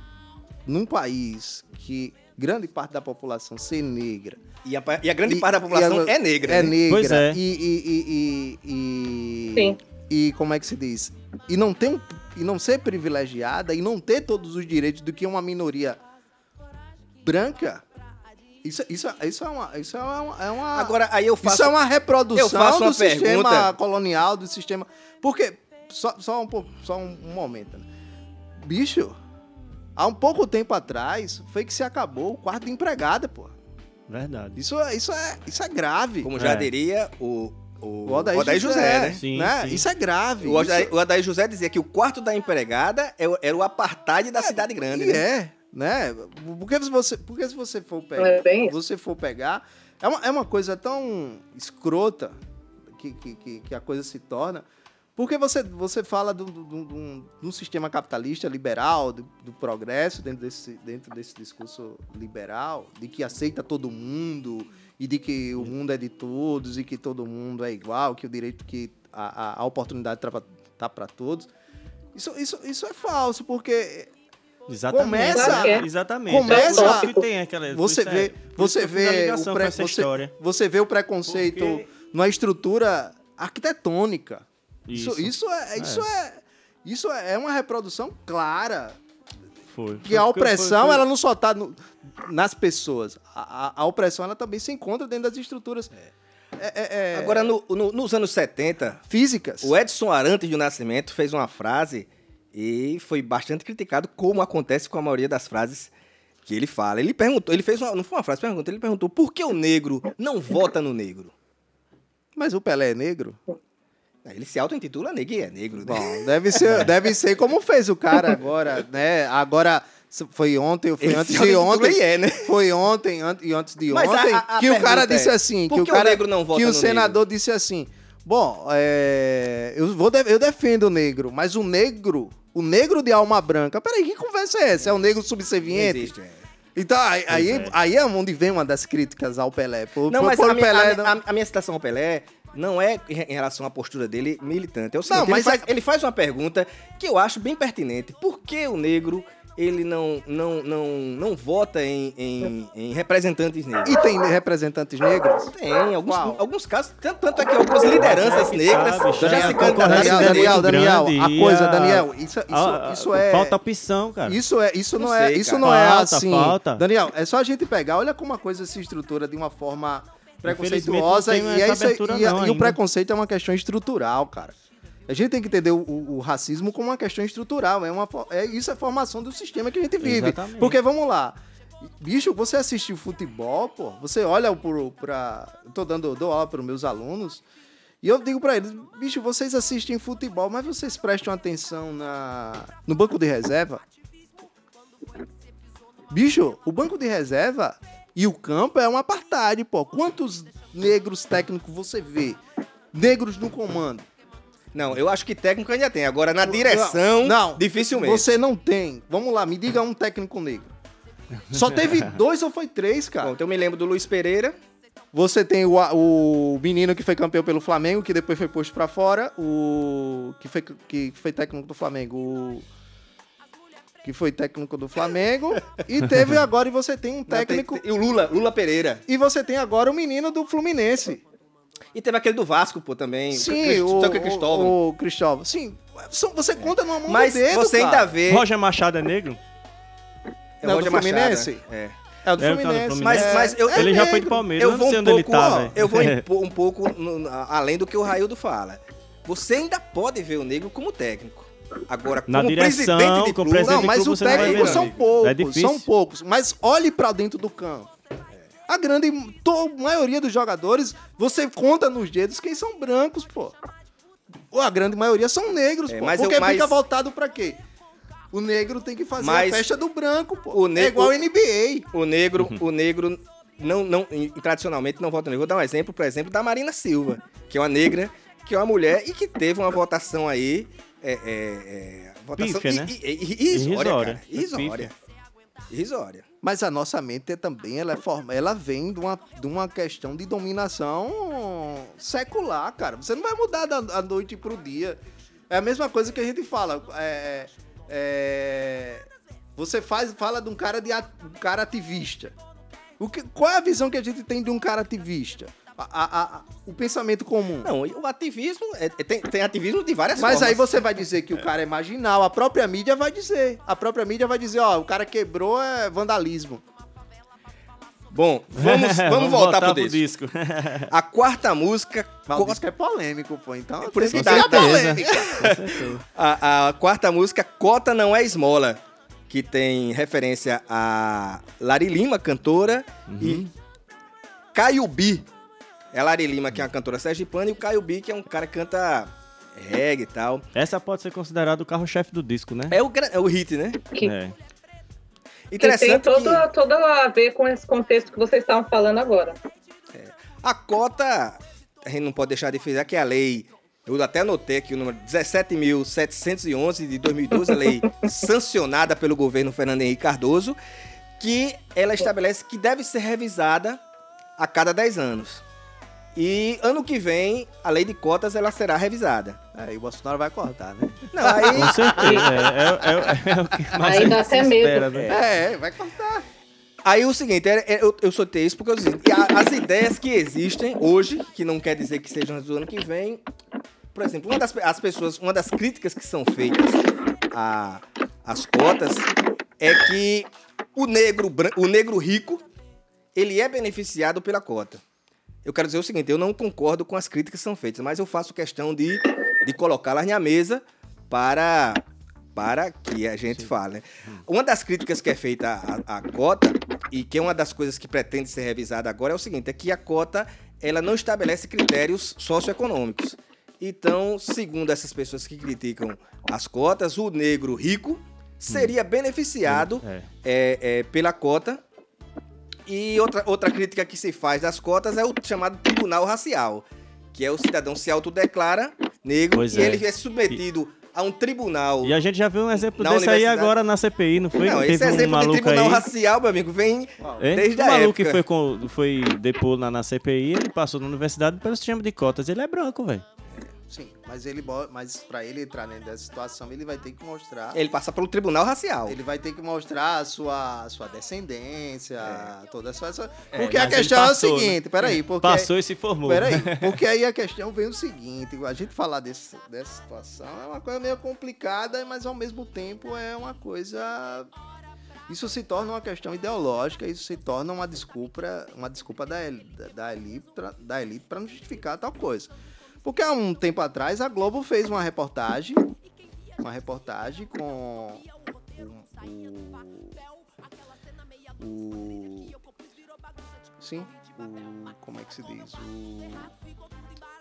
[SPEAKER 5] num país que grande parte da população ser negra
[SPEAKER 3] E a, e a grande
[SPEAKER 5] E-
[SPEAKER 3] parte da população
[SPEAKER 5] a-
[SPEAKER 3] é negra.
[SPEAKER 5] é
[SPEAKER 3] né?
[SPEAKER 5] negra
[SPEAKER 4] Pois é.
[SPEAKER 5] e, e, e, e, e-
[SPEAKER 6] Sim.
[SPEAKER 5] e como é que se diz? E não ter um- e não ser privilegiada e não ter todos os direitos do que uma minoria branca. Isso, isso, isso é uma, isso é uma, é uma
[SPEAKER 3] Agora, aí eu faço...
[SPEAKER 5] isso é uma reprodução do sistema
[SPEAKER 3] pergunta.
[SPEAKER 5] colonial, do sistema. Porque só, só um só um, um momento. né? Bicho, há um pouco tempo atrás foi que se acabou o quarto de empregada, pô.
[SPEAKER 4] Verdade.
[SPEAKER 5] Isso, isso é, isso é grave.
[SPEAKER 3] Como já
[SPEAKER 4] É.
[SPEAKER 3] diria o, o,
[SPEAKER 5] o Odair,
[SPEAKER 3] Odair José, né?
[SPEAKER 4] Sim,
[SPEAKER 5] né?
[SPEAKER 4] sim.
[SPEAKER 5] Isso é grave.
[SPEAKER 3] O Odair,
[SPEAKER 5] Isso-
[SPEAKER 3] o Odair José dizia que o quarto da empregada é era o apartheid da cidade grande,
[SPEAKER 5] E
[SPEAKER 3] né?
[SPEAKER 5] é, né? Porque se você, porque se você for pegar,
[SPEAKER 6] É bem isso.
[SPEAKER 5] você for pegar, é uma, é uma coisa tão escrota que, que, que, que a coisa se torna. Porque você, você fala de um de um sistema capitalista liberal, do, do progresso dentro desse, dentro desse discurso liberal, de que aceita todo mundo e de que o mundo é de todos e que todo mundo é igual, que o direito que a, a, a oportunidade está para todos. Isso, isso, isso é falso, porque
[SPEAKER 4] Exatamente.
[SPEAKER 5] Começa-
[SPEAKER 6] é.
[SPEAKER 4] Exatamente.
[SPEAKER 5] Começa-
[SPEAKER 4] É isso que tem aquela.
[SPEAKER 5] você vê,
[SPEAKER 4] é- isso
[SPEAKER 5] você vê o pre, você, você vê o preconceito
[SPEAKER 4] Porque-
[SPEAKER 5] numa estrutura arquitetônica. Isso,
[SPEAKER 4] Isso.
[SPEAKER 5] isso, é, isso é, isso é uma reprodução clara
[SPEAKER 4] Foi.
[SPEAKER 5] que
[SPEAKER 4] Foi
[SPEAKER 5] a opressão
[SPEAKER 4] foi- foi-
[SPEAKER 5] ela não só está nas pessoas, a, a- a opressão ela também se encontra dentro das estruturas é, é, é,
[SPEAKER 3] Agora, no- no- nos anos 70,
[SPEAKER 5] físicas.
[SPEAKER 3] o Edson Arantes de Nascimento fez uma frase e foi bastante criticado, como acontece com a maioria das frases que ele fala. Ele perguntou, ele fez uma, não foi uma frase, pergunta, ele perguntou por que o negro não vota no negro?
[SPEAKER 5] Mas o Pelé é negro?
[SPEAKER 3] Ele se auto-intitula negro e é negro. né?
[SPEAKER 5] Bom, deve ser, deve ser como fez o cara agora, né? Agora foi ontem, foi
[SPEAKER 3] Ele
[SPEAKER 5] antes de ontem.
[SPEAKER 3] é, né?
[SPEAKER 5] Foi ontem an- e antes de
[SPEAKER 3] Mas
[SPEAKER 5] ontem
[SPEAKER 3] a- a
[SPEAKER 5] que o cara
[SPEAKER 3] pergunta é,
[SPEAKER 5] disse assim, que o
[SPEAKER 3] que o
[SPEAKER 5] cara
[SPEAKER 3] negro não vota
[SPEAKER 5] que o senador disse assim: "Bom, é, eu vou de- eu defendo o negro, mas o negro, o negro de alma branca. Peraí, que conversa é essa? É o negro
[SPEAKER 3] Não
[SPEAKER 5] subserviente?
[SPEAKER 3] existe. é.
[SPEAKER 5] Então, aí, aí,
[SPEAKER 4] é.
[SPEAKER 5] aí é onde vem uma das críticas ao Pelé. Por,
[SPEAKER 3] Não,
[SPEAKER 5] por-
[SPEAKER 3] mas
[SPEAKER 5] por
[SPEAKER 3] a minha,
[SPEAKER 5] Pelé
[SPEAKER 3] a,
[SPEAKER 5] não-
[SPEAKER 3] a- a minha citação ao Pelé não é em relação à postura dele militante. É o seguinte,
[SPEAKER 5] Não,
[SPEAKER 3] ele,
[SPEAKER 5] mas
[SPEAKER 3] faz,
[SPEAKER 5] é-
[SPEAKER 3] ele faz uma pergunta que eu acho bem pertinente. Por que o negro ele não, não, não, não vota em, em, em representantes negros?
[SPEAKER 5] E tem representantes negros?
[SPEAKER 3] Tem, alguns,
[SPEAKER 5] Qual?
[SPEAKER 3] alguns casos, tanto, tanto é que algumas lideranças negras
[SPEAKER 4] sabe,
[SPEAKER 3] já
[SPEAKER 4] já
[SPEAKER 3] se candidataram
[SPEAKER 5] Daniel,
[SPEAKER 4] é.
[SPEAKER 5] Daniel, Daniel, a coisa, Daniel, isso, isso,
[SPEAKER 4] Ah,
[SPEAKER 5] isso é...
[SPEAKER 4] Falta opção, cara.
[SPEAKER 5] Isso, é, isso não,
[SPEAKER 3] Não
[SPEAKER 5] é,
[SPEAKER 3] sei,
[SPEAKER 5] isso
[SPEAKER 3] cara.
[SPEAKER 5] não é
[SPEAKER 4] Falta,
[SPEAKER 5] assim.
[SPEAKER 4] falta.
[SPEAKER 5] Daniel, é só a gente pegar, olha como a coisa se estrutura de uma forma preconceituosa e, é isso, e,
[SPEAKER 4] não
[SPEAKER 5] e o preconceito é uma questão estrutural, cara. A gente tem que entender o, o- o racismo como uma questão estrutural. É uma, é, isso é formação do sistema que a gente vive.
[SPEAKER 4] Exatamente.
[SPEAKER 5] Porque, vamos lá. Bicho, você assistiu futebol, pô, você olha pro, pra. Eu tô dando dou aula para os meus alunos. E eu digo pra eles, bicho, vocês assistem futebol, mas vocês prestam atenção na, no banco de reserva? Bicho, o banco de reserva e o campo é um apartheid, pô. Quantos negros técnicos você vê? Negros no comando.
[SPEAKER 3] Não, eu acho que técnico ainda tem. Agora, na direção,
[SPEAKER 5] não,
[SPEAKER 3] dificilmente.
[SPEAKER 5] Você não tem. Vamos lá, me diga um técnico negro. Só teve dois ou foi três, cara?
[SPEAKER 3] Bom, então eu me lembro do Luiz Pereira.
[SPEAKER 5] Você tem o, o menino que foi campeão pelo Flamengo, que depois foi posto pra fora, o que foi, que foi técnico do Flamengo, o que foi técnico do Flamengo, e teve agora, e você tem um técnico,
[SPEAKER 3] E o Lula, Lula Pereira.
[SPEAKER 5] e você tem agora o menino do Fluminense.
[SPEAKER 3] E teve aquele do Vasco, pô, também.
[SPEAKER 5] Sim,
[SPEAKER 3] Crist-
[SPEAKER 5] o,
[SPEAKER 3] Toca Cristóvão.
[SPEAKER 5] o, o Cristóvão. Sim, você conta numa mão
[SPEAKER 3] Mas
[SPEAKER 5] do dedo,
[SPEAKER 3] você
[SPEAKER 5] cara.
[SPEAKER 3] ainda vê.
[SPEAKER 4] Roger Machado é negro?
[SPEAKER 3] É o Roger
[SPEAKER 5] do
[SPEAKER 3] Machado,
[SPEAKER 5] Fluminense?
[SPEAKER 3] É.
[SPEAKER 5] É o do
[SPEAKER 4] É, o do
[SPEAKER 5] Fluminense.
[SPEAKER 3] Mas- mas eu-
[SPEAKER 5] é
[SPEAKER 4] ele já foi do
[SPEAKER 5] negro.
[SPEAKER 4] Palmeiras.
[SPEAKER 3] Eu vou um pouco,
[SPEAKER 4] tá,
[SPEAKER 3] eu vou um po- pouco no- além do que o Raildo fala. Você ainda pode ver o negro como técnico. Agora, como
[SPEAKER 4] Na direção,
[SPEAKER 3] presidente de
[SPEAKER 4] como
[SPEAKER 3] clube,
[SPEAKER 4] presidente
[SPEAKER 5] Não,
[SPEAKER 4] de
[SPEAKER 5] mas
[SPEAKER 4] clube não vai
[SPEAKER 5] técnicos
[SPEAKER 4] ver,
[SPEAKER 5] são poucos,
[SPEAKER 4] É
[SPEAKER 5] são poucos. Mas olhe pra dentro do campo. A grande to- maioria dos jogadores, você conta nos dedos quem são brancos, pô. Ou A grande maioria são negros,
[SPEAKER 3] É,
[SPEAKER 5] pô.
[SPEAKER 3] mas eu-
[SPEAKER 5] Porque
[SPEAKER 3] mas-
[SPEAKER 5] fica voltado pra quê? O negro tem que fazer
[SPEAKER 3] Mas
[SPEAKER 5] a festa do branco, pô.
[SPEAKER 3] o ne-
[SPEAKER 5] É igual
[SPEAKER 3] o-
[SPEAKER 5] a NBA.
[SPEAKER 3] o negro,
[SPEAKER 4] Uhum.
[SPEAKER 3] o negro não, não, tradicionalmente não vota negro. Vou dar um exemplo, por exemplo, da Marina Silva, que é uma negra, que é uma mulher e que teve uma votação aí. É, é, é, votação
[SPEAKER 4] Pífia, né?
[SPEAKER 3] i- i- i- irrisória,
[SPEAKER 4] Irrisória.
[SPEAKER 3] cara.
[SPEAKER 4] É
[SPEAKER 3] Irrisória. Irrisória.
[SPEAKER 5] Mas a nossa mente é também, ela, é forma, ela vem de uma, de uma questão de dominação secular, cara. Você não vai mudar da, da noite pro dia. É a mesma coisa que a gente fala. é, é, você faz, fala de um cara, de, um cara ativista. O que, qual é a visão que a gente tem de um cara ativista? A- a- o pensamento comum.
[SPEAKER 3] Não, o ativismo é- é- tem, tem ativismo de várias
[SPEAKER 5] Mas
[SPEAKER 3] formas.
[SPEAKER 5] aí você vai dizer que o cara é marginal, a própria mídia vai dizer. A própria mídia vai dizer, ó, o cara quebrou é vandalismo.
[SPEAKER 3] Bom, vamos, vamos voltar pro disco.
[SPEAKER 4] disco.
[SPEAKER 3] A quarta música.
[SPEAKER 5] Mas
[SPEAKER 3] co-
[SPEAKER 5] disco é polêmico, pô. Então,
[SPEAKER 3] Por isso que
[SPEAKER 5] a polêmica.
[SPEAKER 3] A, a quarta música, Cota Não É Esmola, que tem referência a Lari Lima, cantora, e Caio Bi. É a Lari Lima, que é uma cantora sergipana, e o Caio Bi, que é um cara que canta reggae e tal.
[SPEAKER 4] Essa pode ser considerada o carro-chefe do disco, né?
[SPEAKER 3] É o, é o hit, né?
[SPEAKER 6] Que,
[SPEAKER 4] É.
[SPEAKER 6] que tem
[SPEAKER 3] Interessante que,
[SPEAKER 6] todo, todo a ver com esse contexto que vocês estavam falando agora.
[SPEAKER 3] a cota, a gente não pode deixar de frisar que é a lei, eu até anotei aqui o número 17.711 de 2012, a lei sancionada pelo governo Fernando Henrique Cardoso, que ela estabelece que deve ser revisada a cada 10 anos. E ano que vem, a lei de cotas ela será revisada.
[SPEAKER 5] Aí o Bolsonaro vai cortar, né?
[SPEAKER 3] Não, aí,
[SPEAKER 4] Com certeza. É, é- é- é o que mais
[SPEAKER 6] Aí dá
[SPEAKER 4] se
[SPEAKER 6] até medo.
[SPEAKER 4] espera, né?
[SPEAKER 5] É, vai cortar.
[SPEAKER 3] aí o seguinte, é- é- eu, eu soltei isso porque eu disse, as ideias que existem hoje, que não quer dizer que sejam as do ano que vem, por exemplo, uma das as pessoas, uma das críticas que são feitas a- às cotas é que o negro, o negro rico, ele é beneficiado pela cota. Eu quero dizer o seguinte, eu não concordo com as críticas que são feitas, mas eu faço questão de, de colocá-las na mesa para, para que a gente fale. né? Uma das críticas que é feita à, à cota, e que é uma das coisas que pretende ser revisada agora, é o seguinte, é que a cota ela não estabelece critérios socioeconômicos. Então, segundo essas pessoas que criticam as cotas, o negro rico seria beneficiado
[SPEAKER 4] É.
[SPEAKER 3] é, é, pela cota. E outra, outra crítica que se faz das cotas é o chamado tribunal racial, que é o cidadão se autodeclara negro
[SPEAKER 4] Pois
[SPEAKER 3] e
[SPEAKER 4] é.
[SPEAKER 3] ele é submetido a um tribunal.
[SPEAKER 4] E a gente já viu um exemplo desse aí agora na CPI, não foi?
[SPEAKER 3] Não,
[SPEAKER 4] Teve
[SPEAKER 3] esse
[SPEAKER 4] um
[SPEAKER 3] exemplo de
[SPEAKER 4] maluco
[SPEAKER 3] tribunal
[SPEAKER 4] aí.
[SPEAKER 3] racial, meu amigo, vem
[SPEAKER 4] Hein?
[SPEAKER 3] desde
[SPEAKER 4] o
[SPEAKER 3] a
[SPEAKER 4] maluco
[SPEAKER 3] época.
[SPEAKER 4] que foi, com, foi depor na, na CPI, ele passou na universidade pelo sistema de cotas. Ele é branco, velho.
[SPEAKER 5] Sim, mas ele mas para ele entrar dentro dessa situação, ele vai ter que mostrar
[SPEAKER 3] Ele passa pelo tribunal racial.
[SPEAKER 5] Ele vai ter que mostrar a sua, a sua descendência, toda a sua. essa-
[SPEAKER 4] É,
[SPEAKER 5] Porque a questão
[SPEAKER 4] passou,
[SPEAKER 5] é o
[SPEAKER 4] né?
[SPEAKER 5] seguinte, peraí, porque.
[SPEAKER 4] Passou e se formou.
[SPEAKER 5] Peraí, porque aí a questão vem o seguinte: a gente falar desse, dessa situação é uma coisa meio complicada, mas ao mesmo tempo é uma coisa. Isso se torna uma questão ideológica, isso se torna uma desculpa, uma desculpa da, da- da elite, pra- da elite para não justificar tal coisa. Porque há um tempo atrás a Globo fez uma reportagem, uma reportagem com o, sim, o como é que se diz,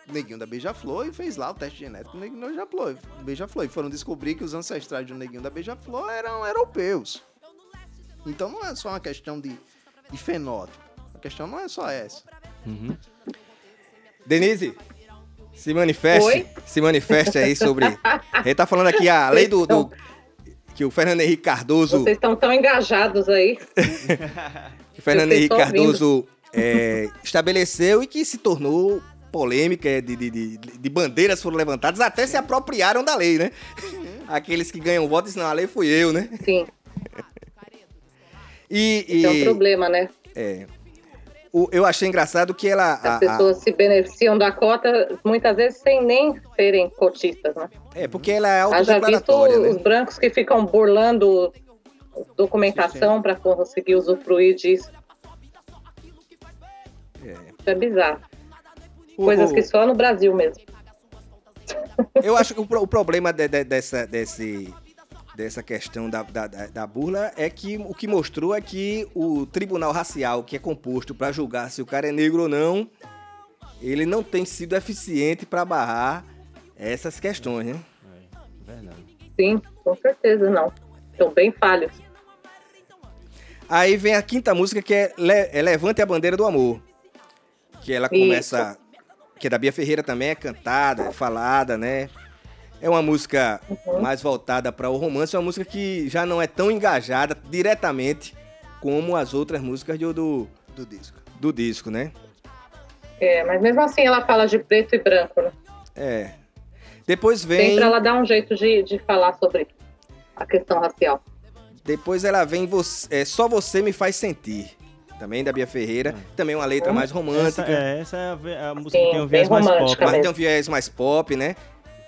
[SPEAKER 5] o Neguinho da Beija-Flor e fez lá o teste genético do Neguinho da Beija-Flor. Beija-Flor. E foram descobrir que os ancestrais do Neguinho da Beija-Flor eram europeus. Então não é só uma questão de, de fenótipo. A questão não é só essa.
[SPEAKER 4] Uhum.
[SPEAKER 3] Denise, se manifeste.
[SPEAKER 6] Oi?
[SPEAKER 3] Se manifeste aí sobre. Gente tá falando aqui a lei do. do- que o Fernando Henrique Cardoso.
[SPEAKER 6] Vocês estão tão engajados aí.
[SPEAKER 3] que o Fernando Henrique. Cardoso é, estabeleceu e que se tornou polêmica, é, de, de, de, de bandeiras foram levantadas, até se apropriaram da lei, né? Aqueles que ganham votos dizem, não, a lei fui eu, né?
[SPEAKER 6] Sim,
[SPEAKER 3] E,
[SPEAKER 6] esse é um
[SPEAKER 3] e
[SPEAKER 6] problema, né?
[SPEAKER 3] é, o- eu achei engraçado que ela.
[SPEAKER 6] As
[SPEAKER 3] a- a-
[SPEAKER 6] pessoas se beneficiam da cota, muitas vezes sem nem serem cotistas, né?
[SPEAKER 3] é, porque ela é
[SPEAKER 6] Haja visto
[SPEAKER 3] autodeclaratória,
[SPEAKER 6] os
[SPEAKER 3] né?
[SPEAKER 6] brancos que ficam burlando documentação para conseguir usufruir disso.
[SPEAKER 3] É.
[SPEAKER 6] Isso é bizarro.
[SPEAKER 3] O-
[SPEAKER 6] Coisas que só no Brasil mesmo.
[SPEAKER 3] Eu acho que o, o problema de- de- dessa, desse, dessa questão da, da, da- burla é que o que mostrou é que o tribunal racial, que é composto para julgar se o cara é negro ou não, ele não tem sido eficiente para barrar essas questões, né?
[SPEAKER 6] Sim, com certeza não. Estão bem falhos.
[SPEAKER 3] Aí vem a quinta música que é, Le- é Levante a Bandeira do Amor. Que ela
[SPEAKER 6] Isso.
[SPEAKER 3] começa. Que é da Bia Ferreira também, é cantada, é falada, né? É uma música
[SPEAKER 6] Uhum.
[SPEAKER 3] mais voltada para o romance, é uma música que já não é tão engajada diretamente como as outras músicas do, do,
[SPEAKER 5] Do disco.
[SPEAKER 3] do disco, né?
[SPEAKER 6] É, mas mesmo assim ela fala de preto e branco, né?
[SPEAKER 3] É. Depois vem.
[SPEAKER 6] Sempre ela dá um jeito de, de falar sobre a questão racial.
[SPEAKER 3] Depois ela vem você, é, Só Você Me Faz Sentir. Também da Bia Ferreira. Também uma letra mais
[SPEAKER 4] Essa,
[SPEAKER 3] romântica.
[SPEAKER 4] é, essa é a, a música
[SPEAKER 6] Sim,
[SPEAKER 4] que tem um viés mais pop.
[SPEAKER 6] romântica
[SPEAKER 3] Mas tem um viés mais pop, né?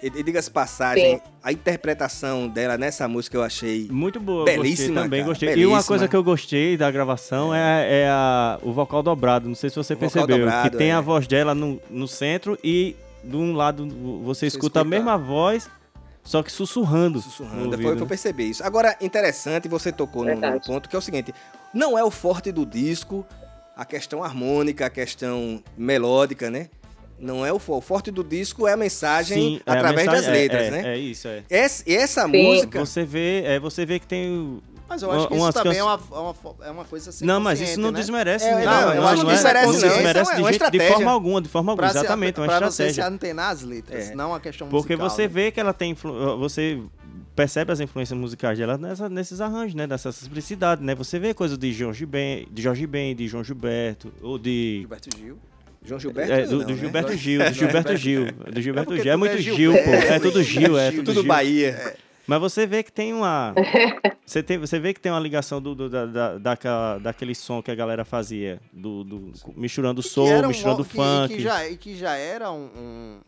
[SPEAKER 3] E, e diga-se passagem,
[SPEAKER 6] Sim.
[SPEAKER 3] a interpretação dela nessa música eu achei.
[SPEAKER 4] Muito boa,
[SPEAKER 3] Belíssima,
[SPEAKER 4] gostei também,
[SPEAKER 3] cara,
[SPEAKER 4] gostei. E
[SPEAKER 3] belíssima.
[SPEAKER 4] uma coisa que eu gostei da gravação é, é a, o vocal dobrado, não sei se você
[SPEAKER 3] O
[SPEAKER 4] percebeu,
[SPEAKER 3] dobrado,
[SPEAKER 4] que tem
[SPEAKER 3] é.
[SPEAKER 4] a voz dela no, no centro e de um lado você escuta a mesma voz, só que sussurrando.
[SPEAKER 3] Sussurrando.
[SPEAKER 4] no
[SPEAKER 3] Depois
[SPEAKER 4] ouvido,
[SPEAKER 3] eu
[SPEAKER 4] né?
[SPEAKER 3] perceber isso. Agora, interessante, você tocou num, ponto que é o seguinte: não é o forte do disco a questão harmônica, a questão melódica, né? Não é o forte. O forte do disco é a mensagem
[SPEAKER 4] Sim, é a
[SPEAKER 3] através das
[SPEAKER 4] mensagem- é-
[SPEAKER 3] letras,
[SPEAKER 4] é,
[SPEAKER 3] né?
[SPEAKER 4] É isso, é.
[SPEAKER 3] Essa, e essa
[SPEAKER 6] Sim.
[SPEAKER 3] música.
[SPEAKER 4] Você vê, é, você vê que tem o-
[SPEAKER 5] Mas eu acho que
[SPEAKER 4] Umas
[SPEAKER 5] isso também é
[SPEAKER 4] canções-
[SPEAKER 5] uma, é uma, é uma coisa sem
[SPEAKER 4] Não, mas isso não
[SPEAKER 5] né?
[SPEAKER 4] desmerece.
[SPEAKER 3] É,
[SPEAKER 4] não,
[SPEAKER 3] não, eu
[SPEAKER 4] não,
[SPEAKER 3] acho que
[SPEAKER 4] não é-
[SPEAKER 3] desmerece
[SPEAKER 4] não
[SPEAKER 3] não,
[SPEAKER 4] desmerece
[SPEAKER 3] isso é
[SPEAKER 4] de,
[SPEAKER 3] uma
[SPEAKER 4] jeito- de
[SPEAKER 3] estratégia.
[SPEAKER 4] forma alguma, de forma alguma.
[SPEAKER 5] Pra,
[SPEAKER 4] Exatamente, é uma
[SPEAKER 5] pra você se
[SPEAKER 4] estratégia.
[SPEAKER 5] antenar as letras,
[SPEAKER 3] É.
[SPEAKER 5] não a questão
[SPEAKER 4] Porque
[SPEAKER 5] musical.
[SPEAKER 4] você
[SPEAKER 5] né?
[SPEAKER 4] vê que ela tem influ... você percebe as influências musicais dela nessa- nesses arranjos, né, dessa simplicidade, né? Você vê coisas de Jorge Ben, de Jorge Ben, de João Gilberto, ou de
[SPEAKER 5] Gilberto Gil.
[SPEAKER 3] João Gilberto.
[SPEAKER 4] é, do,
[SPEAKER 3] não,
[SPEAKER 4] do
[SPEAKER 3] né?
[SPEAKER 4] Gilberto Gil, do Gilberto Gil, do Gilberto Gil. É muito
[SPEAKER 5] é
[SPEAKER 4] Gil,
[SPEAKER 5] Gilberto,
[SPEAKER 4] pô. É tudo Gil, é
[SPEAKER 5] Gil,
[SPEAKER 4] tudo
[SPEAKER 3] Tudo
[SPEAKER 4] Gil.
[SPEAKER 3] Bahia.
[SPEAKER 4] Mas você vê que tem uma. Você, tem, você vê que tem uma ligação do, do- da, da, daquela- daquele som que a galera fazia, do, do- misturando
[SPEAKER 5] Que
[SPEAKER 4] soul,
[SPEAKER 5] era um
[SPEAKER 4] misturando
[SPEAKER 5] mo- que-
[SPEAKER 4] funk.
[SPEAKER 5] Que já, e que já era um,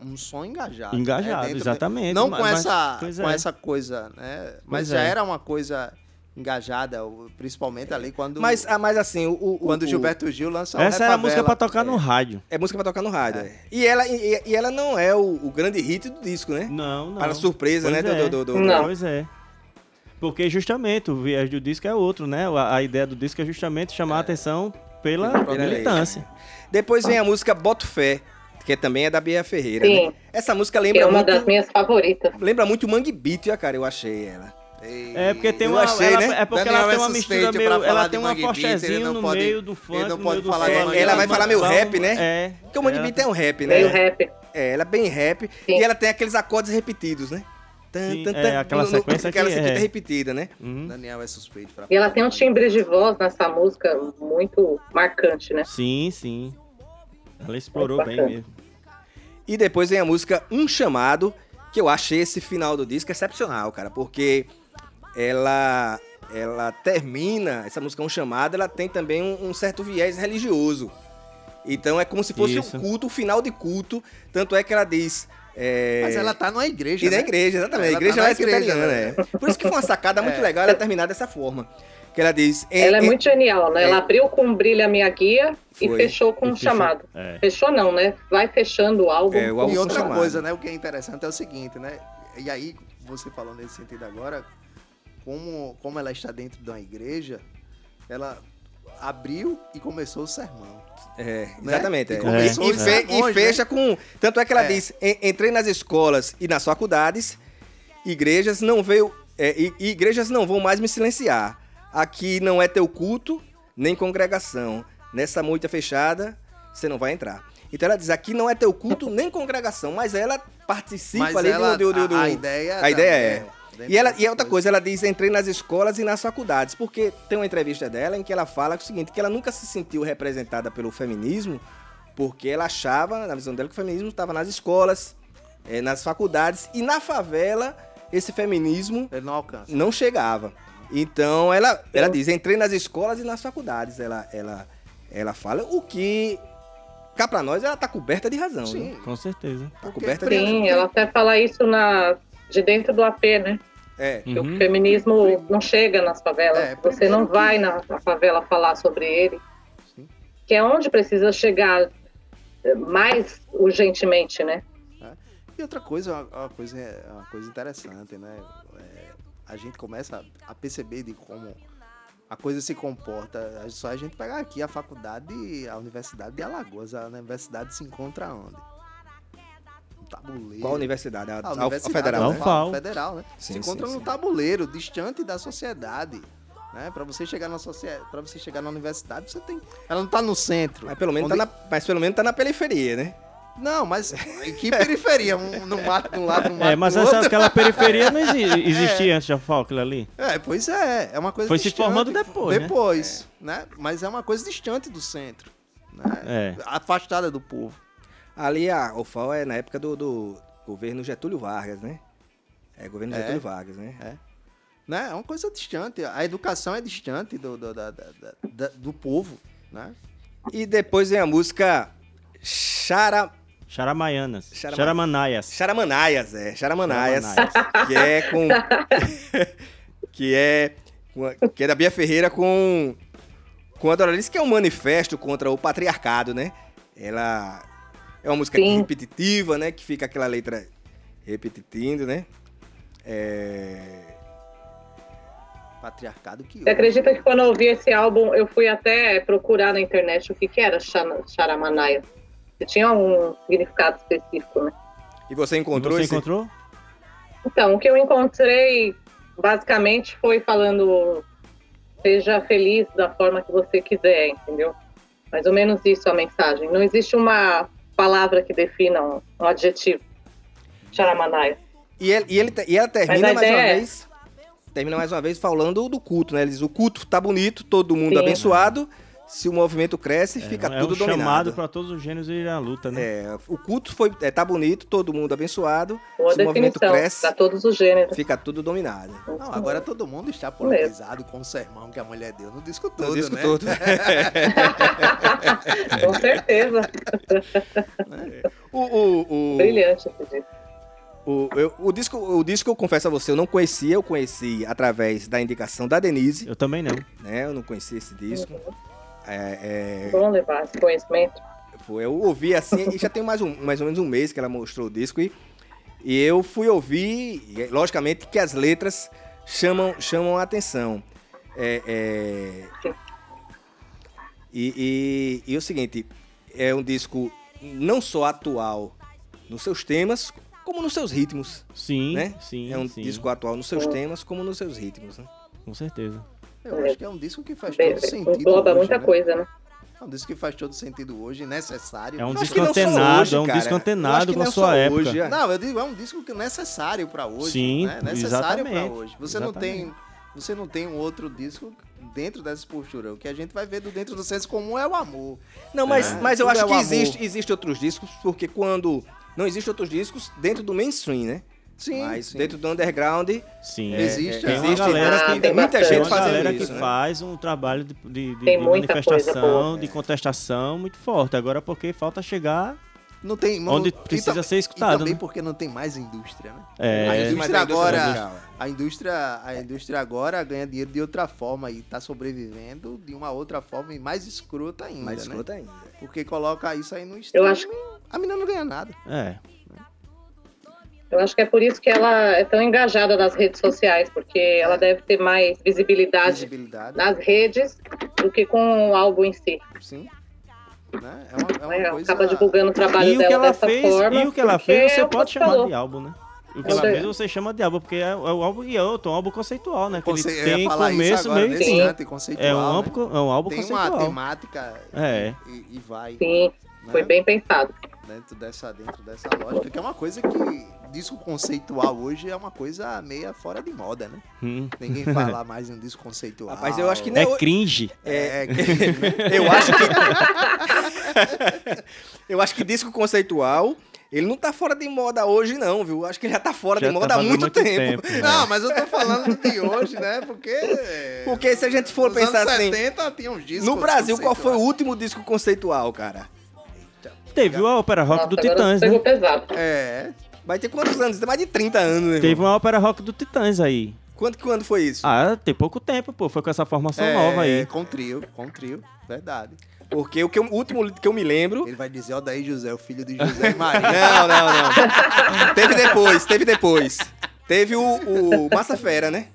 [SPEAKER 5] um, um som engajado. né?
[SPEAKER 4] Engajado,
[SPEAKER 5] Dentro-
[SPEAKER 4] exatamente.
[SPEAKER 5] Não
[SPEAKER 4] mas-
[SPEAKER 5] com,
[SPEAKER 4] mas-
[SPEAKER 5] essa,
[SPEAKER 4] pois
[SPEAKER 5] com
[SPEAKER 4] é.
[SPEAKER 5] essa coisa, né? Mas
[SPEAKER 4] Pois
[SPEAKER 5] já
[SPEAKER 4] é.
[SPEAKER 5] era uma coisa engajada, o- principalmente ali quando,
[SPEAKER 3] Mas, ah, mas assim, o, o-
[SPEAKER 5] quando
[SPEAKER 3] o-
[SPEAKER 5] Gilberto Gil lançou
[SPEAKER 4] Essa era a música pra
[SPEAKER 5] tocar
[SPEAKER 4] tocar no rádio.
[SPEAKER 3] É música pra tocar no rádio. é. E, ela, e, e ela não é o, o grande hit do disco, né?
[SPEAKER 4] Não, não.
[SPEAKER 3] Para surpresa,
[SPEAKER 4] Pois
[SPEAKER 3] né?
[SPEAKER 4] é.
[SPEAKER 3] Do, do, do- do-
[SPEAKER 6] Não.
[SPEAKER 4] Pois é. Porque justamente o viés do disco é outro, né? A, a ideia do disco é justamente chamar a atenção pela
[SPEAKER 3] Pela lei.
[SPEAKER 4] militância.
[SPEAKER 3] Depois vem a música Boto Fé, que também é da Bia Ferreira.
[SPEAKER 6] Sim.
[SPEAKER 3] né? Essa música
[SPEAKER 6] Que
[SPEAKER 3] lembra
[SPEAKER 6] é uma
[SPEAKER 3] muito.
[SPEAKER 6] das minhas favoritas.
[SPEAKER 3] Lembra muito Mangue Beat, cara, eu achei ela.
[SPEAKER 4] É porque tem
[SPEAKER 3] Eu
[SPEAKER 4] uma.
[SPEAKER 3] achei,
[SPEAKER 4] ela-
[SPEAKER 3] né?
[SPEAKER 4] É porque
[SPEAKER 5] Daniel
[SPEAKER 4] ela tem
[SPEAKER 5] é
[SPEAKER 4] uma mistura meio.
[SPEAKER 5] pra
[SPEAKER 4] Ela
[SPEAKER 5] falar
[SPEAKER 4] tem uma
[SPEAKER 5] não
[SPEAKER 4] no
[SPEAKER 5] pode-
[SPEAKER 4] meio do funk,
[SPEAKER 5] ele não pode
[SPEAKER 4] do
[SPEAKER 5] falar
[SPEAKER 4] ali,
[SPEAKER 5] Mangue
[SPEAKER 3] Ela vai falar meio rap, né?
[SPEAKER 4] É.
[SPEAKER 3] Porque o Mangue
[SPEAKER 4] Ela
[SPEAKER 3] Beat é um rap, né?
[SPEAKER 6] Meio rap.
[SPEAKER 3] É, ela é bem rap.
[SPEAKER 6] Sim.
[SPEAKER 3] E ela tem aqueles acordes repetidos, né? Tan,
[SPEAKER 4] Sim,
[SPEAKER 3] tan,
[SPEAKER 4] é, aquela
[SPEAKER 3] no- no-
[SPEAKER 4] sequência
[SPEAKER 3] aquela
[SPEAKER 4] que
[SPEAKER 3] sequência
[SPEAKER 4] é.
[SPEAKER 3] repetida, né?
[SPEAKER 4] Uhum.
[SPEAKER 5] Daniel é suspeito pra
[SPEAKER 6] E ela tem um timbre de voz nessa música muito marcante, né?
[SPEAKER 4] Sim, sim. Ela explorou bem mesmo.
[SPEAKER 3] E depois vem a música Um Chamado, que eu achei esse final do disco excepcional, cara, porque ela ela termina, essa música Um Chamado, ela tem também um, um certo viés religioso. Então é como se fosse
[SPEAKER 4] Isso.
[SPEAKER 3] um culto, o final de culto, tanto é que ela diz... é,
[SPEAKER 5] Mas ela tá numa igreja,
[SPEAKER 3] E na
[SPEAKER 5] né?
[SPEAKER 3] igreja, exatamente.
[SPEAKER 5] Ela
[SPEAKER 3] a igreja
[SPEAKER 5] tá na
[SPEAKER 3] é presbiteriana,
[SPEAKER 5] igreja,
[SPEAKER 3] é. Por isso que foi uma sacada muito
[SPEAKER 5] É.
[SPEAKER 3] legal ela terminar dessa forma. Que ela diz...
[SPEAKER 6] Ela é muito genial, né?
[SPEAKER 3] é.
[SPEAKER 6] Ela abriu com Brilha Minha Guia e
[SPEAKER 3] Foi.
[SPEAKER 6] fechou com
[SPEAKER 4] E
[SPEAKER 6] um
[SPEAKER 4] fechou-
[SPEAKER 6] chamado.
[SPEAKER 4] É.
[SPEAKER 6] Fechou não, né? Vai fechando o álbum.
[SPEAKER 3] É, o álbum
[SPEAKER 5] E outra
[SPEAKER 3] chamado.
[SPEAKER 5] coisa, né? O que é interessante é o seguinte, né? E aí, você falou nesse sentido agora, como, como ela está dentro de uma igreja, ela abriu e começou o sermão.
[SPEAKER 3] É,
[SPEAKER 5] né?
[SPEAKER 3] exatamente.
[SPEAKER 5] E
[SPEAKER 3] é. E, fe- e fecha
[SPEAKER 5] né?
[SPEAKER 3] com. Tanto é que ela
[SPEAKER 5] É.
[SPEAKER 3] diz: "En- entrei nas escolas e nas faculdades, igrejas não veio. é, e- igrejas não vão mais me silenciar. Aqui não é teu culto, nem congregação. Nessa moita fechada, você não vai entrar. Então ela diz: aqui não é teu culto, nem congregação, mas ela participa
[SPEAKER 5] Mas
[SPEAKER 3] ali
[SPEAKER 5] ela,
[SPEAKER 3] do, do, do-
[SPEAKER 5] a, a ideia...
[SPEAKER 3] a ideia
[SPEAKER 5] também,
[SPEAKER 3] é.
[SPEAKER 5] Dentro
[SPEAKER 3] E, ela, e outra coisa, ela diz, entrei nas escolas e nas faculdades, porque tem uma entrevista dela em que ela fala o seguinte, que ela nunca se sentiu representada pelo feminismo, porque ela achava, na visão dela, que o feminismo estava nas escolas, eh, nas faculdades, e na favela, esse feminismo
[SPEAKER 5] Ele não alcança.
[SPEAKER 3] não chegava. Então, ela, ela diz, entrei nas escolas e nas faculdades, ela, ela, ela fala, o que, cá pra nós, ela tá coberta de razão, né?
[SPEAKER 5] Sim.
[SPEAKER 4] Com certeza.
[SPEAKER 3] Tá coberta de razão.
[SPEAKER 6] Sim, ela até fala isso na, de dentro do AP, né?
[SPEAKER 3] É,
[SPEAKER 6] Que
[SPEAKER 4] Uhum.
[SPEAKER 6] o feminismo não chega nas favelas.
[SPEAKER 5] É,
[SPEAKER 6] Você não
[SPEAKER 5] que-
[SPEAKER 6] vai na, na favela falar sobre ele.
[SPEAKER 5] Sim.
[SPEAKER 6] Que é onde precisa chegar mais urgentemente, né?
[SPEAKER 5] E outra coisa, uma, uma coisa, uma coisa interessante, né? É, a gente começa a, a perceber de como a coisa se comporta. É só a gente pegar aqui a faculdade, a Universidade de Alagoas. A universidade se encontra onde? Tabuleiro.
[SPEAKER 3] qual universidade? A,
[SPEAKER 5] A
[SPEAKER 3] a- a
[SPEAKER 5] universidade,
[SPEAKER 3] federal, né?
[SPEAKER 5] falo,
[SPEAKER 4] UFAL.
[SPEAKER 5] federal, né?
[SPEAKER 3] Sim,
[SPEAKER 5] se encontra
[SPEAKER 3] sim,
[SPEAKER 5] no
[SPEAKER 3] sim.
[SPEAKER 5] tabuleiro, distante da sociedade. Né? Para você chegar na sociedade, para você chegar na universidade, você tem. Ela não tá no centro.
[SPEAKER 3] Mas pelo, menos
[SPEAKER 5] Onde-
[SPEAKER 3] tá na, mas pelo menos tá na periferia, né?
[SPEAKER 5] Não, mas em que periferia? Um no mato de um lado, no mato
[SPEAKER 4] É, mas essa,
[SPEAKER 5] outro.
[SPEAKER 4] aquela periferia não exi- existia antes de FAO, aquilo ali.
[SPEAKER 5] É, pois é, é uma coisa
[SPEAKER 4] Foi se
[SPEAKER 5] distante.
[SPEAKER 4] formando depois, né?
[SPEAKER 5] Depois, né? Mas é uma coisa distante do centro, né?
[SPEAKER 4] É.
[SPEAKER 5] Afastada do povo.
[SPEAKER 3] Ali a UFAO é na época do, do governo Getúlio Vargas, né? É, governo
[SPEAKER 5] É.
[SPEAKER 3] Getúlio Vargas, né?
[SPEAKER 5] Né? É uma coisa distante. A educação é distante do, do, da- da- da- do povo, né?
[SPEAKER 3] E depois vem a música Chara,
[SPEAKER 4] Charamaianas.
[SPEAKER 3] Charama-
[SPEAKER 4] Charamanaias.
[SPEAKER 3] Charamanaias, é, Charamanaias,
[SPEAKER 4] Charamanaias.
[SPEAKER 3] que é com que é que é da Bia Ferreira com com a Doralice, que é um manifesto contra o patriarcado, né? Ela é uma música
[SPEAKER 6] Sim.
[SPEAKER 3] repetitiva, né? Que fica aquela letra repetindo, né? É...
[SPEAKER 5] Patriarcado que
[SPEAKER 6] Você acredita que quando eu ouvi esse álbum, eu fui até procurar na internet o que, que era Charamanaia? Que tinha um significado específico, né?
[SPEAKER 3] E você encontrou
[SPEAKER 4] Você
[SPEAKER 3] esse?
[SPEAKER 4] encontrou?
[SPEAKER 6] Então, o que eu encontrei basicamente foi falando seja feliz da forma que você quiser, entendeu? Mais ou menos isso a mensagem. Não existe uma palavra que defina um, um adjetivo. Charamanaia.
[SPEAKER 3] E, ele, e, ele, e ela termina mais uma
[SPEAKER 6] é-
[SPEAKER 3] vez. Termina mais uma vez falando do culto, né? Ele diz: o culto tá bonito, todo mundo
[SPEAKER 6] Sim.
[SPEAKER 3] abençoado. Se o movimento cresce, fica
[SPEAKER 4] é
[SPEAKER 3] tudo
[SPEAKER 4] um chamado
[SPEAKER 3] dominado.
[SPEAKER 4] para todos os gênios irem à luta, né?
[SPEAKER 3] É, o culto foi, é, tá bonito, todo mundo abençoado.
[SPEAKER 6] Boa
[SPEAKER 3] se o movimento cresce,
[SPEAKER 6] para todos os gêneros.
[SPEAKER 3] fica tudo dominado.
[SPEAKER 5] Não, agora todo mundo está politizado com o sermão que a mulher deu no disco todo,
[SPEAKER 3] No disco
[SPEAKER 5] né?
[SPEAKER 3] todo.
[SPEAKER 6] Com certeza.
[SPEAKER 3] o, o, o,
[SPEAKER 6] Brilhante esse disco.
[SPEAKER 3] o, eu- o disco, o disco, eu confesso a você, eu não conhecia, eu conheci através da indicação da Denise,
[SPEAKER 4] Eu também não.
[SPEAKER 3] né? Eu não conhecia esse disco. É, é,
[SPEAKER 6] Bom levar esse conhecimento.
[SPEAKER 3] Foi, eu ouvi assim, e já tem mais, um, mais ou menos um mês que ela mostrou o disco, e, e eu fui ouvir, e, logicamente que as letras chamam, chamam a atenção. É, é, e, e, e o seguinte, é um disco não só atual nos seus temas, como nos seus ritmos,
[SPEAKER 4] Sim,
[SPEAKER 3] né?
[SPEAKER 4] sim.
[SPEAKER 3] é um
[SPEAKER 4] sim,
[SPEAKER 3] disco atual nos seus temas, como nos seus ritmos. né?
[SPEAKER 4] Com certeza.
[SPEAKER 5] Eu acho que é um disco que faz todo sentido.
[SPEAKER 6] Engloba
[SPEAKER 5] hoje,
[SPEAKER 6] muita
[SPEAKER 5] né?
[SPEAKER 6] coisa, né?
[SPEAKER 5] É um disco que faz todo sentido hoje, necessário.
[SPEAKER 4] É um disco antenado,
[SPEAKER 3] hoje,
[SPEAKER 4] é um
[SPEAKER 3] cara.
[SPEAKER 4] disco antenado com a sua época.
[SPEAKER 3] hoje, é.
[SPEAKER 5] Não, eu digo, é um disco que é necessário pra hoje.
[SPEAKER 4] Sim,
[SPEAKER 5] né? necessário pra
[SPEAKER 4] exatamente,
[SPEAKER 5] hoje. Você não tem, você não tem um outro disco dentro dessa postura. O que a gente vai ver do dentro do senso comum é o amor.
[SPEAKER 3] Não, mas,
[SPEAKER 5] É,
[SPEAKER 3] mas eu
[SPEAKER 5] tudo
[SPEAKER 3] acho
[SPEAKER 5] é
[SPEAKER 3] que existe, existe outros discos, porque quando. Não existem outros discos dentro do mainstream, né?
[SPEAKER 5] Sim,
[SPEAKER 3] Mas
[SPEAKER 5] sim.
[SPEAKER 3] dentro do underground,
[SPEAKER 4] Sim.
[SPEAKER 5] Existe,
[SPEAKER 4] Tem
[SPEAKER 5] é.
[SPEAKER 4] uma
[SPEAKER 3] existe
[SPEAKER 4] galera
[SPEAKER 6] Ah,
[SPEAKER 4] que
[SPEAKER 6] tem
[SPEAKER 3] muita
[SPEAKER 6] bastante.
[SPEAKER 3] gente
[SPEAKER 4] tem
[SPEAKER 3] fazendo
[SPEAKER 4] galera
[SPEAKER 3] isso,
[SPEAKER 4] que
[SPEAKER 3] né?
[SPEAKER 4] faz um trabalho de, de, de-
[SPEAKER 6] Tem
[SPEAKER 4] de
[SPEAKER 6] muita coisa
[SPEAKER 4] manifestação, de contestação muito forte. Agora porque falta chegar
[SPEAKER 5] Não tem,
[SPEAKER 4] onde
[SPEAKER 5] não-
[SPEAKER 4] precisa
[SPEAKER 5] tam-
[SPEAKER 4] ser escutado,
[SPEAKER 5] E também
[SPEAKER 4] né?
[SPEAKER 5] porque não tem mais indústria, né?
[SPEAKER 4] É,
[SPEAKER 5] a
[SPEAKER 3] mas
[SPEAKER 5] indústria
[SPEAKER 3] a indústria
[SPEAKER 5] agora, a indústria, a indústria agora ganha dinheiro de outra forma e tá sobrevivendo de uma outra forma e mais escrota ainda,
[SPEAKER 3] mais
[SPEAKER 5] né?
[SPEAKER 3] escrota ainda.
[SPEAKER 5] Porque coloca isso aí no.
[SPEAKER 6] Eu acho
[SPEAKER 5] A menina não ganha nada.
[SPEAKER 4] é.
[SPEAKER 6] Eu acho que é por isso que ela é tão engajada nas redes sociais, porque ela deve ter mais visibilidade
[SPEAKER 5] Visibilidade.
[SPEAKER 6] nas redes do que com o álbum em si.
[SPEAKER 5] Sim. Né? É uma, é uma
[SPEAKER 6] Ela
[SPEAKER 5] coisa...
[SPEAKER 6] acaba divulgando o trabalho
[SPEAKER 4] E o que
[SPEAKER 6] dela
[SPEAKER 4] ela
[SPEAKER 6] dessa
[SPEAKER 4] fez,
[SPEAKER 6] forma.
[SPEAKER 4] e o que ela fez você
[SPEAKER 6] é o que
[SPEAKER 4] pode
[SPEAKER 6] você
[SPEAKER 4] chamar
[SPEAKER 6] falou.
[SPEAKER 4] de álbum, né? O que ela fez você chama de álbum, porque é, é o álbum e é outro, um álbum conceitual, né? Que
[SPEAKER 5] Conce...
[SPEAKER 4] ele tem começo, meio e fim. É um
[SPEAKER 5] né?
[SPEAKER 4] álbum, é um álbum
[SPEAKER 5] Tem uma
[SPEAKER 4] conceitual.
[SPEAKER 5] temática
[SPEAKER 4] É.
[SPEAKER 5] e, e vai
[SPEAKER 6] Sim, foi
[SPEAKER 5] né?
[SPEAKER 6] bem pensado.
[SPEAKER 5] Dentro, dessa, dentro dessa lógica, que é uma coisa que disco conceitual hoje é uma coisa meia fora de moda, né?
[SPEAKER 4] Hum.
[SPEAKER 5] Ninguém fala mais em disco conceitual.
[SPEAKER 3] Rapaz, eu acho que não-
[SPEAKER 4] É cringe.
[SPEAKER 5] É,
[SPEAKER 3] Eu acho que. eu acho que disco conceitual, ele não tá fora de moda hoje, não, viu? Acho que ele já tá fora
[SPEAKER 4] Já
[SPEAKER 3] de
[SPEAKER 4] tá
[SPEAKER 3] moda há muito,
[SPEAKER 4] muito
[SPEAKER 3] tempo.
[SPEAKER 4] tempo.
[SPEAKER 5] Não, mas eu tô falando de hoje, né? Porque.
[SPEAKER 3] Porque se a gente for
[SPEAKER 5] nos
[SPEAKER 3] pensar
[SPEAKER 5] anos
[SPEAKER 3] assim,
[SPEAKER 5] 70 tinha uns discos
[SPEAKER 3] no Brasil, qual foi o último disco conceitual, cara?
[SPEAKER 4] Teve a ópera rock do
[SPEAKER 6] Nossa, agora
[SPEAKER 4] Titãs,
[SPEAKER 6] pegou
[SPEAKER 4] né?
[SPEAKER 6] pesado.
[SPEAKER 5] É.
[SPEAKER 3] Vai ter quantos anos? Tem mais de 30 anos, né?
[SPEAKER 4] Teve uma ópera rock do Titãs aí.
[SPEAKER 3] Quanto, quando foi isso?
[SPEAKER 4] Ah, tem pouco tempo, pô. Foi com essa formação
[SPEAKER 5] é,
[SPEAKER 4] nova aí.
[SPEAKER 5] Com trio, com trio. Verdade.
[SPEAKER 3] Porque o, que eu- o último que eu me lembro.
[SPEAKER 5] Ele vai dizer, ó, daí José, o filho de José e Maria.
[SPEAKER 3] Não, não, não. teve depois, teve depois. Teve o, o Massa Fera, né?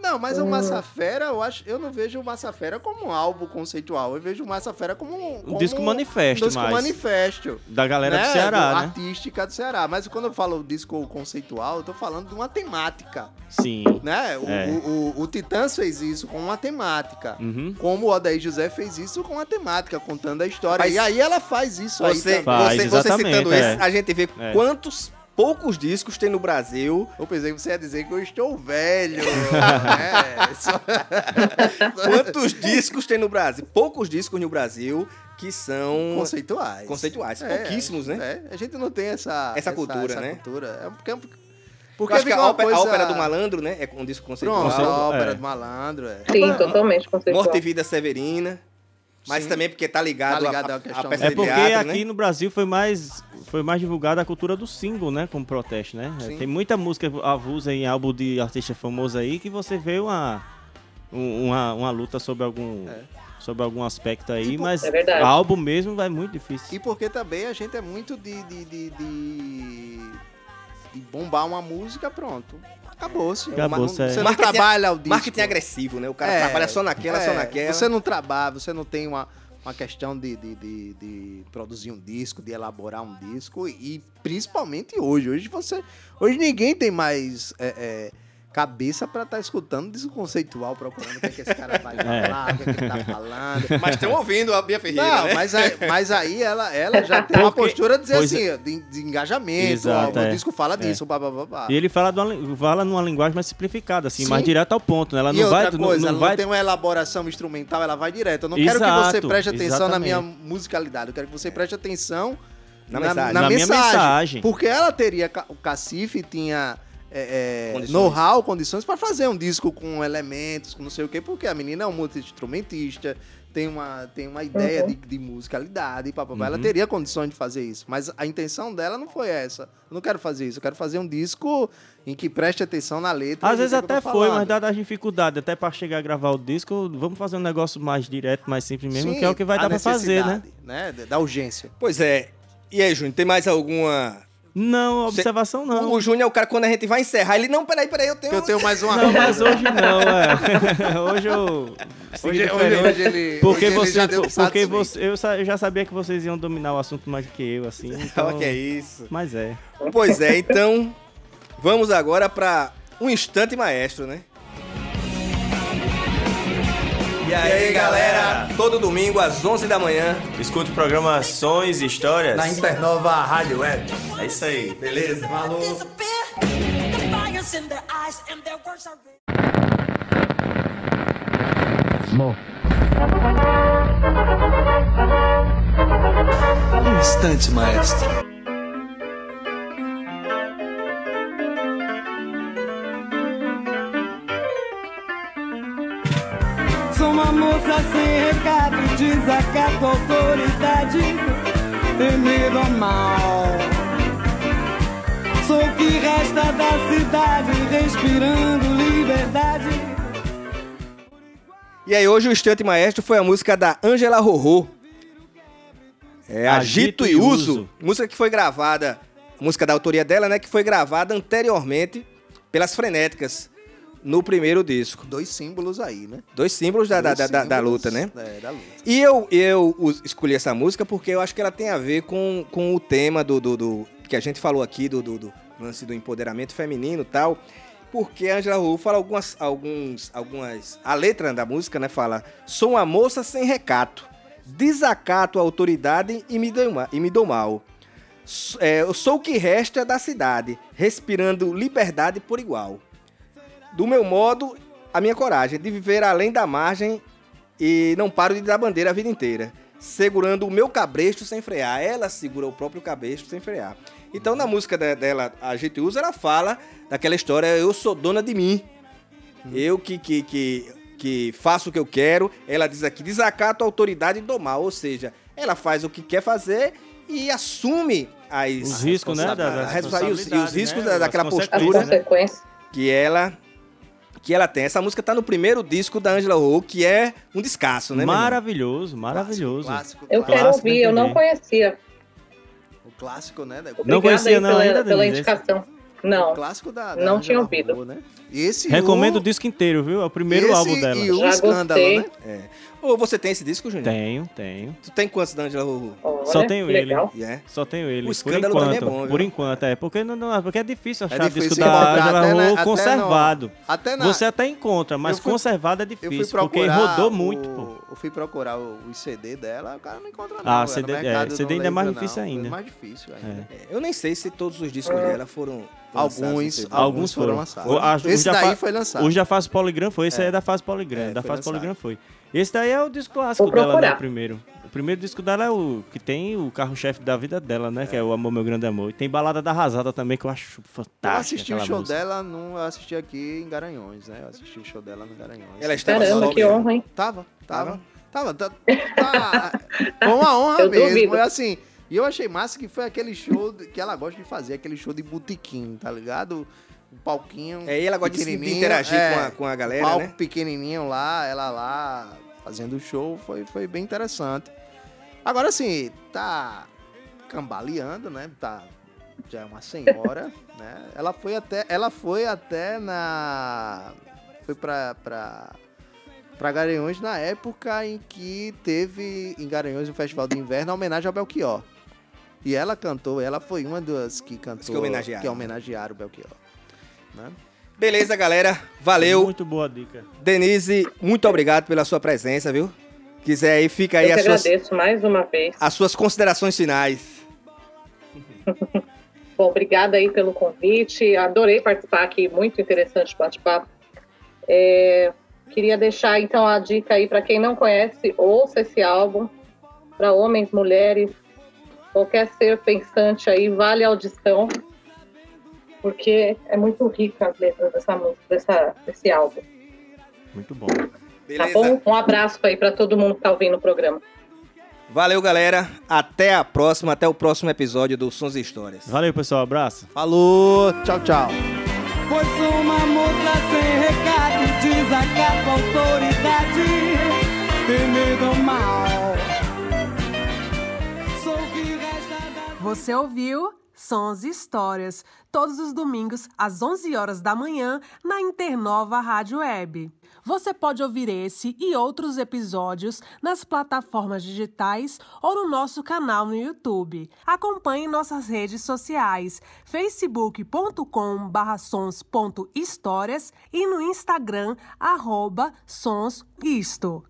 [SPEAKER 5] Não, mas o Massa Fera, eu acho, eu não vejo o Massa Fera como um álbum conceitual. Eu vejo o Massa Fera como um, como
[SPEAKER 4] disco manifesto
[SPEAKER 5] um disco
[SPEAKER 4] mais.
[SPEAKER 5] manifesto.
[SPEAKER 4] Da galera
[SPEAKER 5] né,
[SPEAKER 4] do Ceará,
[SPEAKER 5] do-
[SPEAKER 4] né?
[SPEAKER 5] Artística do Ceará. Mas quando eu falo disco conceitual, eu tô falando de uma temática,
[SPEAKER 4] Sim.
[SPEAKER 5] né? O,
[SPEAKER 4] É.
[SPEAKER 5] o, o, o Titãs fez isso com uma temática.
[SPEAKER 4] Uhum.
[SPEAKER 5] Como o Odair José fez isso com a temática, contando a história.
[SPEAKER 3] Mas
[SPEAKER 5] e aí ela faz isso aí
[SPEAKER 3] Você,
[SPEAKER 5] também.
[SPEAKER 4] Faz,
[SPEAKER 3] você, você citando
[SPEAKER 4] é.
[SPEAKER 3] esse, a gente vê
[SPEAKER 4] É.
[SPEAKER 3] quantos poucos discos tem no Brasil.
[SPEAKER 5] Eu pensei que você ia dizer que eu estou velho. né? Só-
[SPEAKER 3] Quantos discos tem no Brasil? Poucos discos no Brasil que são.
[SPEAKER 5] Conceituais.
[SPEAKER 3] Conceituais, pouquíssimos, né?
[SPEAKER 5] É, a gente não tem essa...
[SPEAKER 3] Essa cultura,
[SPEAKER 5] essa
[SPEAKER 3] né?
[SPEAKER 5] cultura. É porque,
[SPEAKER 3] Porque
[SPEAKER 5] porque
[SPEAKER 3] acho que a ópera, a
[SPEAKER 5] coisa-
[SPEAKER 3] ópera do malandro, né? É um disco conceitual.
[SPEAKER 5] Pronto, a ópera
[SPEAKER 4] é.
[SPEAKER 5] do malandro, é.
[SPEAKER 6] Sim, totalmente conceitual.
[SPEAKER 3] Morte e Vida Severina. Mas
[SPEAKER 5] Sim.
[SPEAKER 3] também porque tá ligado,
[SPEAKER 5] Tá ligado
[SPEAKER 3] a,
[SPEAKER 5] à
[SPEAKER 3] a,
[SPEAKER 5] questão
[SPEAKER 3] a peça
[SPEAKER 4] É
[SPEAKER 3] de
[SPEAKER 4] porque
[SPEAKER 3] teatro,
[SPEAKER 4] aqui
[SPEAKER 3] né?
[SPEAKER 4] no Brasil foi mais, foi mais divulgada a cultura do single, né? Como protesto, né?
[SPEAKER 5] Sim.
[SPEAKER 4] Tem muita música avulsa em álbum de artista famoso aí que você vê uma, um- uma, uma luta sobre algum,
[SPEAKER 5] É.
[SPEAKER 4] sobre algum aspecto aí,
[SPEAKER 5] E por-
[SPEAKER 4] mas
[SPEAKER 6] É
[SPEAKER 4] álbum mesmo é muito difícil.
[SPEAKER 5] E porque também a gente é muito de, de, de, de, de bombar uma música, pronto. Acabou-se.
[SPEAKER 4] Acabou-se,
[SPEAKER 5] Você
[SPEAKER 4] é.
[SPEAKER 5] não
[SPEAKER 3] Marketing-
[SPEAKER 5] trabalha o disco.
[SPEAKER 3] Marketing agressivo, né? O cara
[SPEAKER 5] É,
[SPEAKER 3] trabalha só naquela, só
[SPEAKER 5] é,
[SPEAKER 3] naquela.
[SPEAKER 5] Você não trabalha, você não tem uma, uma questão de, de, de, de produzir um disco, de elaborar um disco. E principalmente hoje. Hoje você. Hoje ninguém tem mais é, é, cabeça pra estar escutando disco conceitual, procurando o que, é que esse cara vai falar, o que, é que ele tá falando.
[SPEAKER 3] Mas estão ouvindo a Bia Ferreira,
[SPEAKER 5] Não,
[SPEAKER 3] né?
[SPEAKER 5] mas aí, mas aí ela, ela já tem uma postura de dizer
[SPEAKER 4] pois
[SPEAKER 5] assim, de, de engajamento,
[SPEAKER 4] Exato,
[SPEAKER 5] ó,
[SPEAKER 4] é.
[SPEAKER 5] o disco fala disso, blá, blá, blá, blá.
[SPEAKER 4] E ele fala, de uma fala numa linguagem mais simplificada, assim,
[SPEAKER 5] Sim.
[SPEAKER 4] mais direto ao ponto, né? Ela
[SPEAKER 5] e
[SPEAKER 4] não
[SPEAKER 5] outra
[SPEAKER 4] vai,
[SPEAKER 5] coisa,
[SPEAKER 4] não,
[SPEAKER 5] ela
[SPEAKER 4] não
[SPEAKER 5] não
[SPEAKER 4] vai
[SPEAKER 5] tem uma elaboração instrumental, ela vai direto. Eu não quero que
[SPEAKER 4] Exato,
[SPEAKER 5] você preste atenção na minha
[SPEAKER 4] exatamente.
[SPEAKER 5] musicalidade, eu quero que você preste atenção
[SPEAKER 3] Na mensagem.
[SPEAKER 4] Na minha mensagem.
[SPEAKER 5] Porque ela teria, o Cacife tinha é, é,
[SPEAKER 3] Condições.
[SPEAKER 5] know-how, condições para fazer um disco com elementos, com não sei o quê, porque a menina é um multi-instrumentista, tem uma, tem uma ideia de, de musicalidade, papapá. ela
[SPEAKER 4] Uhum.
[SPEAKER 5] teria condições de fazer isso. Mas a intenção dela não foi essa. Eu não quero fazer isso, eu quero fazer um disco em que preste atenção na letra.
[SPEAKER 4] Às vezes até foi,
[SPEAKER 5] falando.
[SPEAKER 4] mas dada as dificuldades, até pra chegar a gravar o disco, vamos fazer um negócio mais direto, mais simples mesmo,
[SPEAKER 5] Sim,
[SPEAKER 4] que é o que vai
[SPEAKER 5] a
[SPEAKER 4] dar pra fazer, né?
[SPEAKER 5] né? Da urgência.
[SPEAKER 3] Pois é. E aí, Júnior, tem mais alguma.
[SPEAKER 4] Não, observação não.
[SPEAKER 3] O, o Júnior é o cara, quando a gente vai encerrar, ele, não, peraí, peraí, eu tenho.
[SPEAKER 5] Eu tenho mais uma
[SPEAKER 4] Não, mas hoje não, é. hoje eu.
[SPEAKER 5] Hoje, hoje, hoje ele.
[SPEAKER 4] Porque,
[SPEAKER 5] hoje ele
[SPEAKER 4] você,
[SPEAKER 5] já deu
[SPEAKER 4] porque você, eu, já sabia que vocês iam dominar o assunto mais do que eu, assim. Então,
[SPEAKER 3] que é isso.
[SPEAKER 4] Mas é.
[SPEAKER 3] Pois é, então. Vamos agora pra um instante maestro, né? E aí, galera? Todo domingo às 11 da manhã.
[SPEAKER 4] Escuta o programa Sons e Histórias.
[SPEAKER 1] Na Internova Rádio Web.
[SPEAKER 4] É isso aí.
[SPEAKER 3] Beleza?
[SPEAKER 1] Falou. Um instante, maestro.
[SPEAKER 7] Sou uma moça sem recado, desacato autoridade, temido mal. Sou o que resta da cidade, respirando liberdade.
[SPEAKER 3] E aí, hoje o Instante Maestro foi a música da Angela Rorô. É Agito,
[SPEAKER 4] Agito
[SPEAKER 3] e
[SPEAKER 4] e
[SPEAKER 3] Uso.
[SPEAKER 4] Uso.
[SPEAKER 3] Música que foi gravada, música da autoria dela, né? Que foi gravada anteriormente pelas Frenéticas no primeiro disco.
[SPEAKER 5] Dois símbolos aí, né?
[SPEAKER 3] Dois símbolos da, da,
[SPEAKER 5] Dois
[SPEAKER 3] da, da
[SPEAKER 5] símbolos,
[SPEAKER 3] luta, né?
[SPEAKER 5] É, da luta.
[SPEAKER 3] E eu, eu escolhi essa música porque eu acho que ela tem a ver com, com o tema do, do, do- que a gente falou aqui, do, do, do lance do empoderamento feminino e tal. Porque a Angela Rô fala algumas, alguns, algumas... A letra da música, né, fala... Sou uma moça sem recato, desacato a autoridade e me dou, e me dou mal. É, eu sou o que resta da cidade, respirando liberdade por igual. Do meu modo, a minha coragem de viver além da margem e não paro de dar bandeira a vida inteira, segurando o meu cabresto sem frear. Ela segura o próprio cabresto sem frear. Então, na música de- dela, a gente usa, ela fala daquela história: eu sou dona de mim. Eu que, que, que, que faço o que eu quero. Ela diz aqui: desacato a autoridade do mal. Ou seja, ela faz o que quer fazer e assume as,
[SPEAKER 4] Os riscos, né, da- da
[SPEAKER 3] a responsa- e os, e os riscos
[SPEAKER 4] né,
[SPEAKER 3] da- daquela postura
[SPEAKER 4] né?
[SPEAKER 3] que ela que ela tem. Essa música tá no primeiro disco da Angela Rô, que é um descasso, né?
[SPEAKER 4] Maravilhoso, maravilhoso.
[SPEAKER 5] Clássico,
[SPEAKER 6] Eu
[SPEAKER 5] clássico,
[SPEAKER 6] quero
[SPEAKER 4] Clássico
[SPEAKER 6] ouvir, eu não conhecia.
[SPEAKER 5] O clássico, né? da-
[SPEAKER 6] Obrigada
[SPEAKER 4] conhecia
[SPEAKER 6] aí
[SPEAKER 4] não
[SPEAKER 6] pela,
[SPEAKER 4] ainda,
[SPEAKER 6] pela
[SPEAKER 4] Denise?
[SPEAKER 6] indicação. Não.
[SPEAKER 5] O clássico da, da
[SPEAKER 6] Não
[SPEAKER 5] Angela
[SPEAKER 6] tinha ouvido.
[SPEAKER 5] Rô, né? Esse
[SPEAKER 4] Recomendo o
[SPEAKER 5] o,
[SPEAKER 4] disco inteiro, viu? É o primeiro
[SPEAKER 5] esse
[SPEAKER 4] álbum dela.
[SPEAKER 5] E o
[SPEAKER 6] Já
[SPEAKER 5] escândalo,
[SPEAKER 6] gostei.
[SPEAKER 5] né?
[SPEAKER 3] Ou você tem esse disco, Júnior?
[SPEAKER 4] Tenho, tenho.
[SPEAKER 3] Tu tem quantos da Angela?
[SPEAKER 6] Olha,
[SPEAKER 4] Só tenho
[SPEAKER 6] que
[SPEAKER 4] ele.
[SPEAKER 6] legal.
[SPEAKER 3] Yeah.
[SPEAKER 4] Só tenho ele.
[SPEAKER 3] O
[SPEAKER 4] por
[SPEAKER 3] escândalo
[SPEAKER 4] enquanto.
[SPEAKER 3] também é bom, viu?
[SPEAKER 4] por enquanto, é. Porque, não, não, porque é difícil achar
[SPEAKER 5] difícil
[SPEAKER 4] disco da Angela
[SPEAKER 5] na-
[SPEAKER 4] Rô
[SPEAKER 5] até
[SPEAKER 4] conservado.
[SPEAKER 5] até na-
[SPEAKER 4] Você até encontra, mas
[SPEAKER 5] fui-
[SPEAKER 4] conservado é
[SPEAKER 5] Eu fui
[SPEAKER 4] difícil. Porque
[SPEAKER 5] procurar.
[SPEAKER 4] rodou
[SPEAKER 5] o-
[SPEAKER 4] muito, pô.
[SPEAKER 5] Eu fui procurar o, o CD dela, o cara não encontra não.
[SPEAKER 4] Ah. CD é, CD ainda é mais difícil
[SPEAKER 5] não.
[SPEAKER 4] ainda.
[SPEAKER 5] É mais difícil ainda.
[SPEAKER 3] É, Eu nem sei se todos os discos dela foram lançados
[SPEAKER 5] Alguns.
[SPEAKER 4] Alguns foram.
[SPEAKER 5] lançados.
[SPEAKER 4] O- a-
[SPEAKER 5] Esse daí
[SPEAKER 4] fa-
[SPEAKER 5] foi lançado.
[SPEAKER 4] O da fase Polygram foi, esse aí é da fase Polygram.
[SPEAKER 5] É,
[SPEAKER 4] da fase
[SPEAKER 5] lançado.
[SPEAKER 4] Polygram foi. Esse daí é o disco clássico dela, né? O primeiro. O primeiro disco dela é o que tem o carro-chefe da vida dela, né? Que é o Amor Meu Grande Amor. E tem Balada da Arrasada também, que eu acho fantástica.
[SPEAKER 5] Eu assisti o show
[SPEAKER 4] música.
[SPEAKER 5] dela, no, eu assisti aqui em Garanhões, né? Eu assisti o show dela no Garanhões.
[SPEAKER 3] Ela estava
[SPEAKER 6] Caramba, que honra, hein?
[SPEAKER 5] Tava, tava.
[SPEAKER 3] Tava?
[SPEAKER 5] Tá, tá- Foi uma honra
[SPEAKER 6] Eu
[SPEAKER 5] mesmo.
[SPEAKER 6] duvido.
[SPEAKER 5] É assim. E eu achei massa que foi aquele show que ela gosta de fazer, aquele show de botequim, tá ligado? Um palquinho.
[SPEAKER 3] É, ela gosta de, interagir
[SPEAKER 5] é,
[SPEAKER 3] com, a, com a galera,
[SPEAKER 5] palco
[SPEAKER 3] né?
[SPEAKER 5] pequenininho lá, ela lá fazendo o show, foi, foi bem interessante. Agora assim, tá cambaleando, né? Tá já é uma senhora, né? Ela foi até ela foi até na foi pra, pra para Garanhuns na época em que teve em Garanhuns um festival de inverno a homenagem ao Belchior. E ela cantou, ela foi uma das que cantou,
[SPEAKER 3] que homenagearam.
[SPEAKER 5] que homenagearam o Belchior. Né?
[SPEAKER 3] Beleza, galera. Valeu.
[SPEAKER 4] Muito boa dica.
[SPEAKER 3] Denise, muito obrigado pela sua presença, viu? Quiser aí, fica aí
[SPEAKER 6] Eu que
[SPEAKER 3] as suas,
[SPEAKER 6] agradeço mais uma vez.
[SPEAKER 3] as suas considerações finais.
[SPEAKER 6] Bom, obrigada aí pelo convite. Adorei participar aqui, muito interessante o bate-papo. É, queria deixar então a dica aí para quem não conhece, ouça esse álbum para homens, mulheres, qualquer ser pensante aí, vale a audição, porque é muito rica as letras dessa música, dessa, desse álbum.
[SPEAKER 4] Muito bom.
[SPEAKER 6] Tá
[SPEAKER 3] Beleza?
[SPEAKER 6] bom? Um abraço aí para todo mundo que tá ouvindo o programa.
[SPEAKER 3] Valeu, galera. Até a próxima, até o próximo episódio do Sons e Histórias.
[SPEAKER 4] Valeu, pessoal. Abraço.
[SPEAKER 5] Falou, tchau, tchau.
[SPEAKER 7] Pois sou uma moça sem recado, a autoridade, temer do mal. Sou o que resta da
[SPEAKER 2] Você ouviu Sons e Histórias, todos os domingos às 11 horas da manhã na Internova Rádio Web. Você pode ouvir esse e outros episódios nas plataformas digitais ou no nosso canal no YouTube. Acompanhe nossas redes sociais, facebook.com/sons.histórias e no Instagram sonsisto.